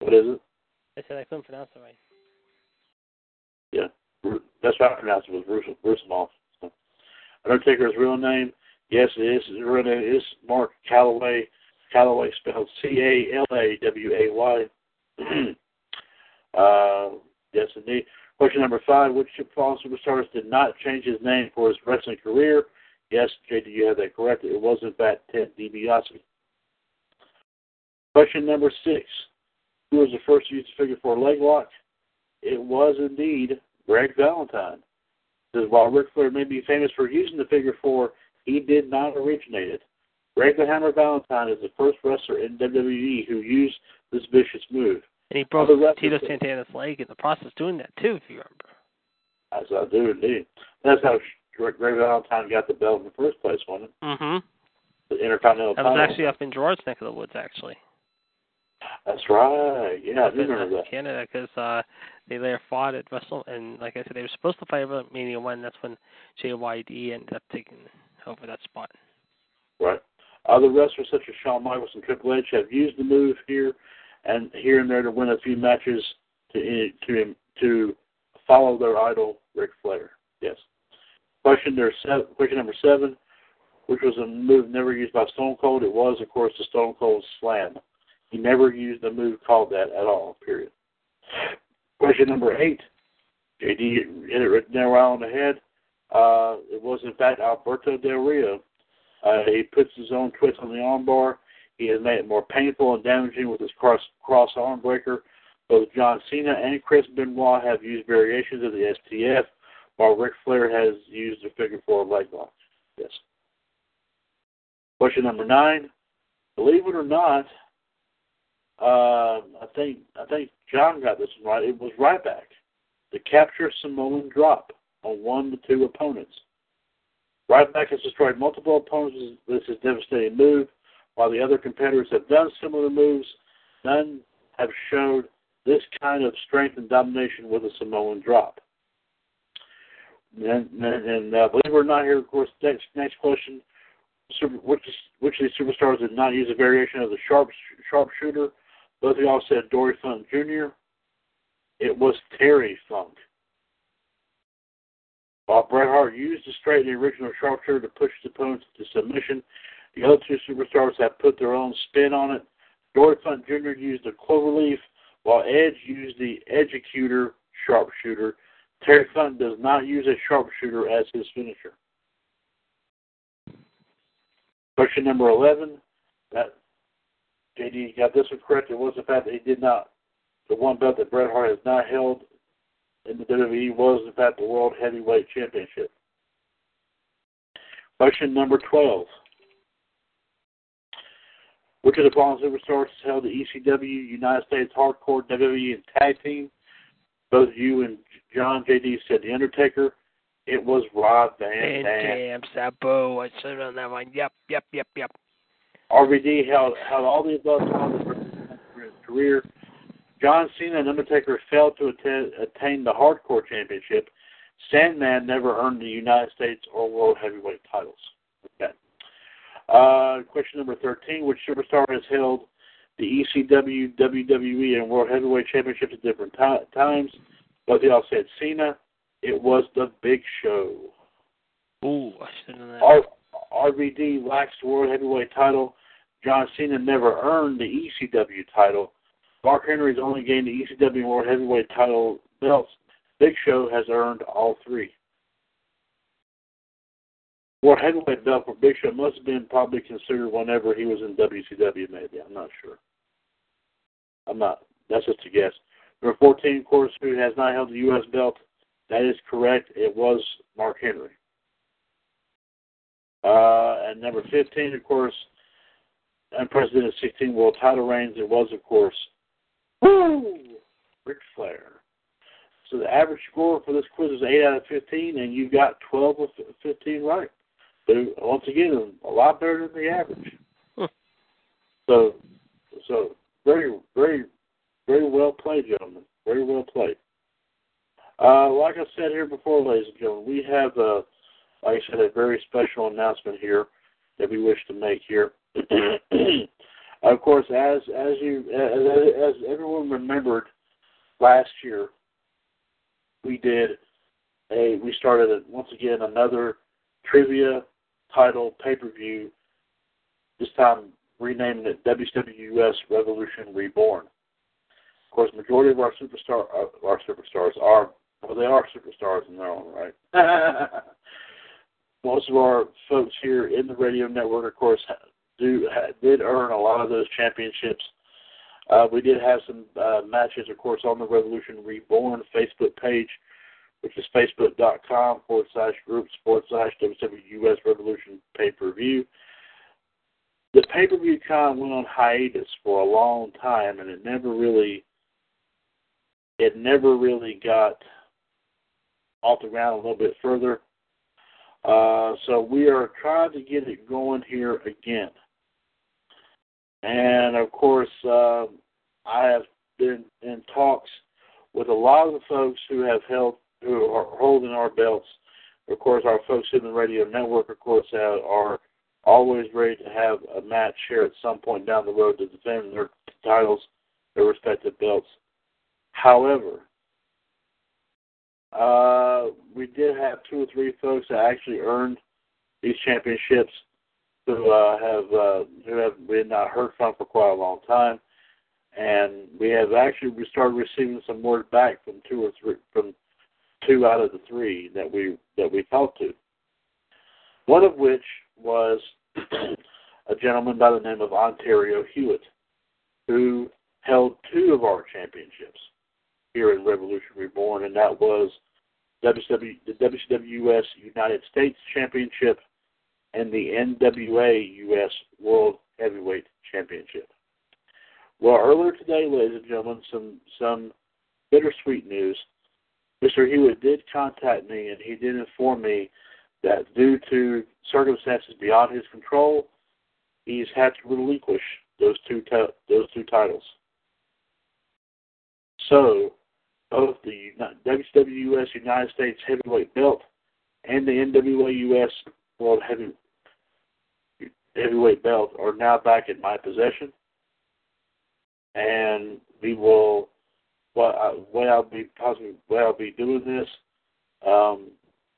[SPEAKER 2] What is it?
[SPEAKER 3] I said I couldn't pronounce it right.
[SPEAKER 2] Yeah. That's how I pronounced it was Rus- Roussimoff. So. Undertaker's real name? Yes, it is. His real name is Mark Calaway. Calaway spelled C A L A W A Y. Uh, yes, indeed. Question number five: Which fallen superstars did not change his name for his wrestling career? Yes, JD, you have that correct. It was in fact Ted DiBiase. Question number six: Who was the first to use the figure four leg lock? It was indeed Greg Valentine. Says while Ric Flair may be famous for using the figure four, he did not originate it. Greg the Hammer Valentine is the first wrestler in WWE who used this vicious move.
[SPEAKER 3] And he broke Tito Santana's leg in the process doing that too, if you remember.
[SPEAKER 2] As I do indeed. That's how Greg Valentine got the belt in the first place, wasn't it?
[SPEAKER 3] Mm-hmm.
[SPEAKER 2] The Intercontinental
[SPEAKER 3] That was
[SPEAKER 2] title.
[SPEAKER 3] actually up in Gerard's neck of the woods, actually.
[SPEAKER 2] That's right. Yeah, I do
[SPEAKER 3] in
[SPEAKER 2] remember that.
[SPEAKER 3] Canada, because uh, they there fought at Wrestle, and like I said, they were supposed to fight at Mania One. That's when JYD ended up taking over that spot.
[SPEAKER 2] Right. Other wrestlers such as Shawn Michaels and Triple H have used the move here and here and there to win a few matches to to to follow their idol Ric Flair. Yes. Question number seven. Question number seven, which was a move never used by Stone Cold. It was, of course, the Stone Cold Slam. He never used a move called that at all. Period. Question number eight. JD hit it right there right on the head. Uh, it was in fact Alberto Del Rio. Uh, he puts his own twist on the armbar. He has made it more painful and damaging with his cross cross arm breaker. Both John Cena and Chris Benoit have used variations of the STF, while Ric Flair has used the figure four leg lock. Yes. Question number nine. Believe it or not, uh, I think I think John got this one right. It was Ryback. The capture Samoan drop on one to two opponents. Ryback has destroyed multiple opponents with his devastating move, while the other competitors have done similar moves. None have showed this kind of strength and domination with a Samoan drop. And, and, and uh, believe it or not, here, of course, next next question: super, which which of these superstars did not use a variation of the sharp sharpshooter? Both of y'all said Dory Funk Jr. It was Terry Funk. While Bret Hart used the straight and the original sharpshooter to push his opponents to submission, the other two superstars have put their own spin on it. Dory Funk Jr. used a cloverleaf, while Edge used the Edgecator sharpshooter. Terry Funk does not use a sharpshooter as his finisher. Question number 11. That JD got this one correct. It was the fact that he did not, the one belt that Bret Hart has not held in the WWE was, in fact, the World Heavyweight Championship. Question number 12. Which of the following superstars has held the ECW, United States Hardcore, WWE, and Tag Team? Both you and John JD said The Undertaker. It was Rob Van Dam.
[SPEAKER 3] damn, Sabo, I said on that one. Yep, yep, yep, yep.
[SPEAKER 2] RVD held, held all the above titles for his career. John Cena and Undertaker failed to attain, attain the Hardcore Championship. Sandman never earned the United States or World Heavyweight titles. Okay. Uh, question number 13. Which superstar has held the ECW, WWE, and World Heavyweight Championships at different ti- times? Both y'all said Cena. It was the Big Show.
[SPEAKER 3] Ooh, I should have done that.
[SPEAKER 2] R- RVD lacks the World Heavyweight title. John Cena never earned the ECW title. Mark Henry's only gained the ECW World Heavyweight title belts. Big Show has earned all three. World Heavyweight belt for Big Show must have been probably considered whenever he was in WCW, maybe. I'm not sure. I'm not. That's just a guess. Number 14, of course, who has not held the U.S. belt. That is correct. It was Mark Henry. Uh, and number 15, of course, unprecedented 16 world title reigns. It was, of course, woo, Ric Flair. So the average score for this quiz is 8 out of 15, and you got 12 of 15 right. So once again, a lot better than the average. So, so very, very, very well played, gentlemen. Very well played. Uh, like I said here before, ladies and gentlemen, we have, uh, like I said, a very special announcement here that we wish to make here. of course, as as you as, as everyone remembered last year, we did a we started a, once again another trivia title pay per view. This time renaming it WWS Revolution Reborn. Of course, majority of our superstar uh, our superstars, are Well, they are superstars in their own right. Most of our folks here in the radio network, of course, do did earn a lot of those championships. Uh, we did have some uh, matches, of course, on the Revolution Reborn Facebook page, which is facebook.com forward slash group forward slash WWUS Revolution pay per view. The pay per view con went on hiatus for a long time, and it never really, it never really got off the ground a little bit further. Uh, so we are trying to get it going here again. And of course, uh, I have been in talks with a lot of the folks who have held, who are holding our belts. Of course, our folks in the radio network, of course, have, are always ready to have a match here at some point down the road to defend their titles, their respective belts. However, uh, we did have two or three folks that actually earned these championships who uh, have uh, who have been not heard from for quite a long time, and we have actually we started receiving some word back from two or three from two out of the three that we that we talked to. One of which was a gentleman by the name of Ontario Hewitt, who held two of our championships here in Revolution Reborn, and that was WCW, the WCWUS United States Championship and the NWA US World Heavyweight Championship. Well, earlier today, ladies and gentlemen, some some bittersweet news. Mr. Hewitt did contact me, and he did inform me that due to circumstances beyond his control, he's had to relinquish those two t- those two titles. So, both the WWUS United States Heavyweight Belt and the NWA US World Heavy, Heavyweight Belt are now back in my possession, and we will. What way I'll be possibly way I'll be doing this. Um,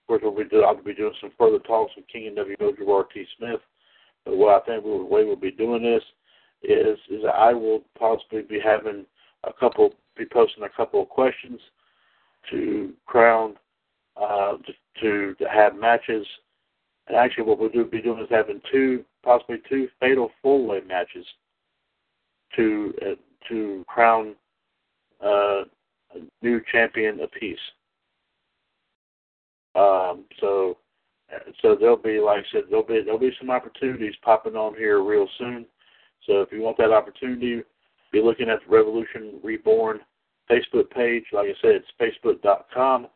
[SPEAKER 2] of course, we'll be do, I'll be doing some further talks with King and WO Gerard T. Smith. But what I think we the way we'll be doing this is is I will possibly be having a couple be posting a couple of questions to crown uh, to, to have matches. And actually, what we'll do, be doing is having two, possibly two fatal four way matches to uh, to crown uh, a new champion apiece. Um, so, so there'll be, like I said, there'll be there'll be some opportunities popping on here real soon. So if you want that opportunity, be looking at the Revolution Reborn Facebook page. Like I said, it's facebook.com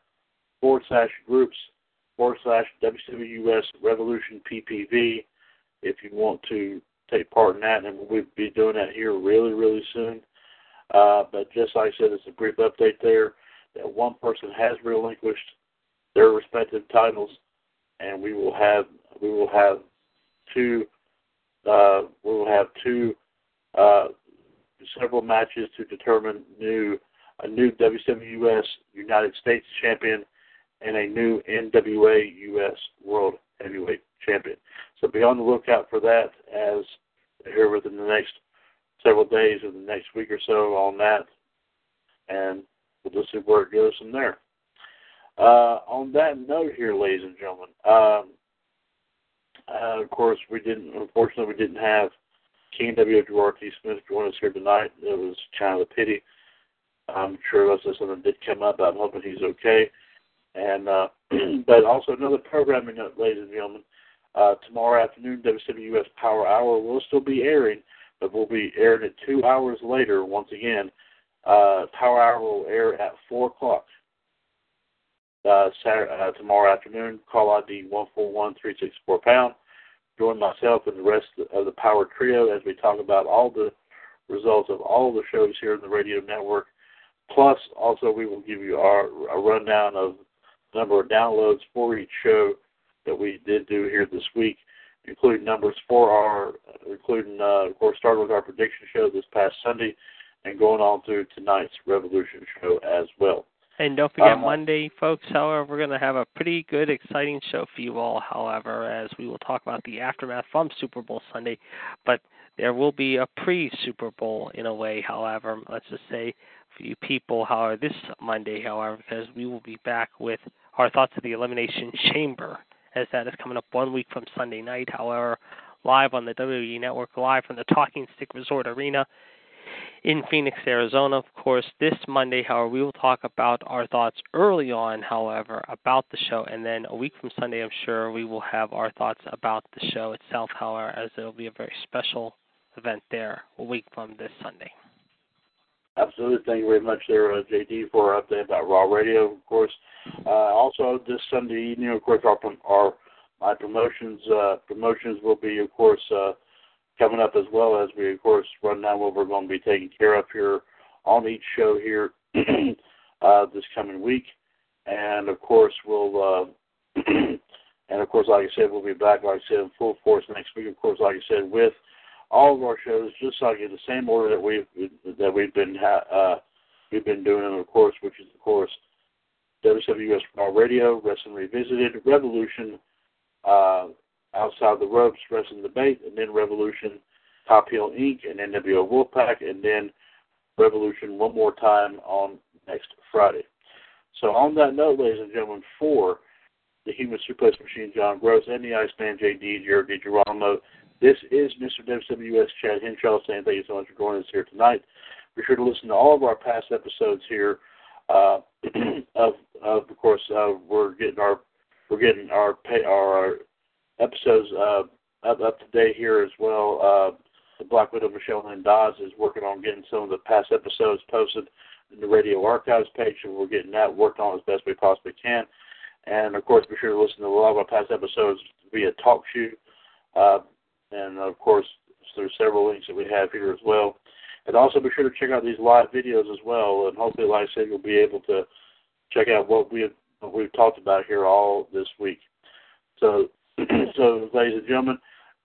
[SPEAKER 2] forward slash groups forward slash WWUS Revolution PPV. If you want to take part in that, and we'll be doing that here really, really soon. Uh, but just like I said, it's a brief update there that one person has relinquished their respective titles, and we will have we will have two uh, we will have two uh, several matches to determine new a new WWUS United States champion and a new NWA US World Heavyweight champion. So be on the lookout for that as here within the next several days or the next week or so on that, and we'll just see where it goes from there. Uh, on that note, here, ladies and gentlemen, um, uh, of course, we didn't. Unfortunately, we didn't have King W. T. Smith join us here tonight. It was kind of a pity. I'm sure that's something did come up. I'm hoping he's okay. And uh, but also another programming note, ladies and gentlemen. Uh, tomorrow afternoon, WWS Power Hour will still be airing, but we'll be airing it two hours later. Once again, uh, Power Hour will air at four o'clock uh, Saturday, uh, tomorrow afternoon. Call ID one four one three six four pound. Join myself and the rest of the Power Trio as we talk about all the results of all the shows here in the radio network. Plus, also we will give you our a rundown of number of downloads for each show that we did do here this week, including numbers for our, including uh, of course, starting with our prediction show this past Sunday, and going on through tonight's Revolution show as well.
[SPEAKER 3] And don't forget
[SPEAKER 2] Um,
[SPEAKER 3] Monday, folks. However, we're going to have a pretty good, exciting show for you all. However, as we will talk about the aftermath from Super Bowl Sunday, but there will be a pre-Super Bowl in a way. However, let's just say for you people, however, this Monday, however, because we will be back with our thoughts of the Elimination Chamber, as that is coming up one week from Sunday night. However, live on the WWE Network, live from the Talking Stick Resort Arena in Phoenix, Arizona. Of course, this Monday, however, we will talk about our thoughts early on, however, about the show. And then a week from Sunday, I'm sure we will have our thoughts about the show itself, however, as it'll be a very special event there a week from this Sunday.
[SPEAKER 2] Absolutely. Thank you very much there, uh, JD, for our update about Raw Radio, of course. Uh, also, this Sunday evening, of course, our, our my promotions uh, promotions will be, of course, uh, coming up as well as we, of course, run down what we're going to be taking care of here on each show here uh, this coming week. And, of course, we'll, uh, and, of course, like I said, we'll be back, like I said, in full force next week, of course, like I said, with all of our shows, just like in the same order that we've that we've been ha- uh, we've been doing them, of course, which is of course WWS Raw Radio, Wrestling Revisited, Revolution, uh, Outside the Ropes, Wrestling Debate, and then Revolution, Top Heel Inc., and NWO Wolfpack, and then Revolution one more time on next Friday. So on that note, ladies and gentlemen, for the Human Suplex Machine, John Gross, and the Iceman, JD, Jared DiGirolamo, this is Mr. WWS Chad Henshaw saying thank you so much for joining us here tonight. Be sure to listen to all of our past episodes here. Uh, of, of course, uh, we're getting our we're getting our pay, our episodes uh, up, up to date here as well. Uh, the Black Widow Michelle Lynn Dodds is working on getting some of the past episodes posted in the radio archives page, and we're getting that worked on as best we possibly can. And of course, be sure to listen to a lot of our past episodes via TalkShoe. And of course, there's several links that we have here as well. And also be sure to check out these live videos as well. And hopefully, like I said, you'll be able to check out what we have, what we've talked about here all this week. So, so ladies and gentlemen,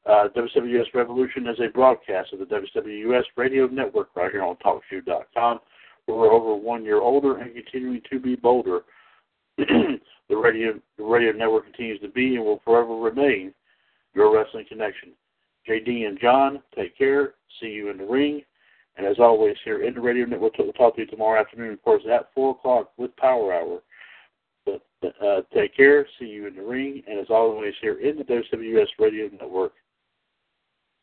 [SPEAKER 2] uh, WWS Revolution is a broadcast of the WWS Radio Network right here on TalkShoe.com. We're over one year older and continuing to be bolder. the radio the radio network continues to be and will forever remain your wrestling connection. JD and John, take care. See you in the ring. And as always, here in the Radio Network, we'll talk to you tomorrow afternoon, of course, at 4 o'clock with Power Hour. But uh, take care. See you in the ring. And as always, here in the WWS Radio Network,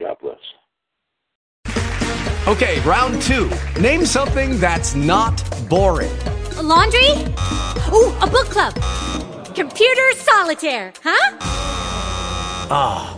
[SPEAKER 2] God bless.
[SPEAKER 4] Okay, round two. Name something that's not boring.
[SPEAKER 5] A laundry? Ooh, a book club. Computer solitaire, huh?
[SPEAKER 4] Ah, oh,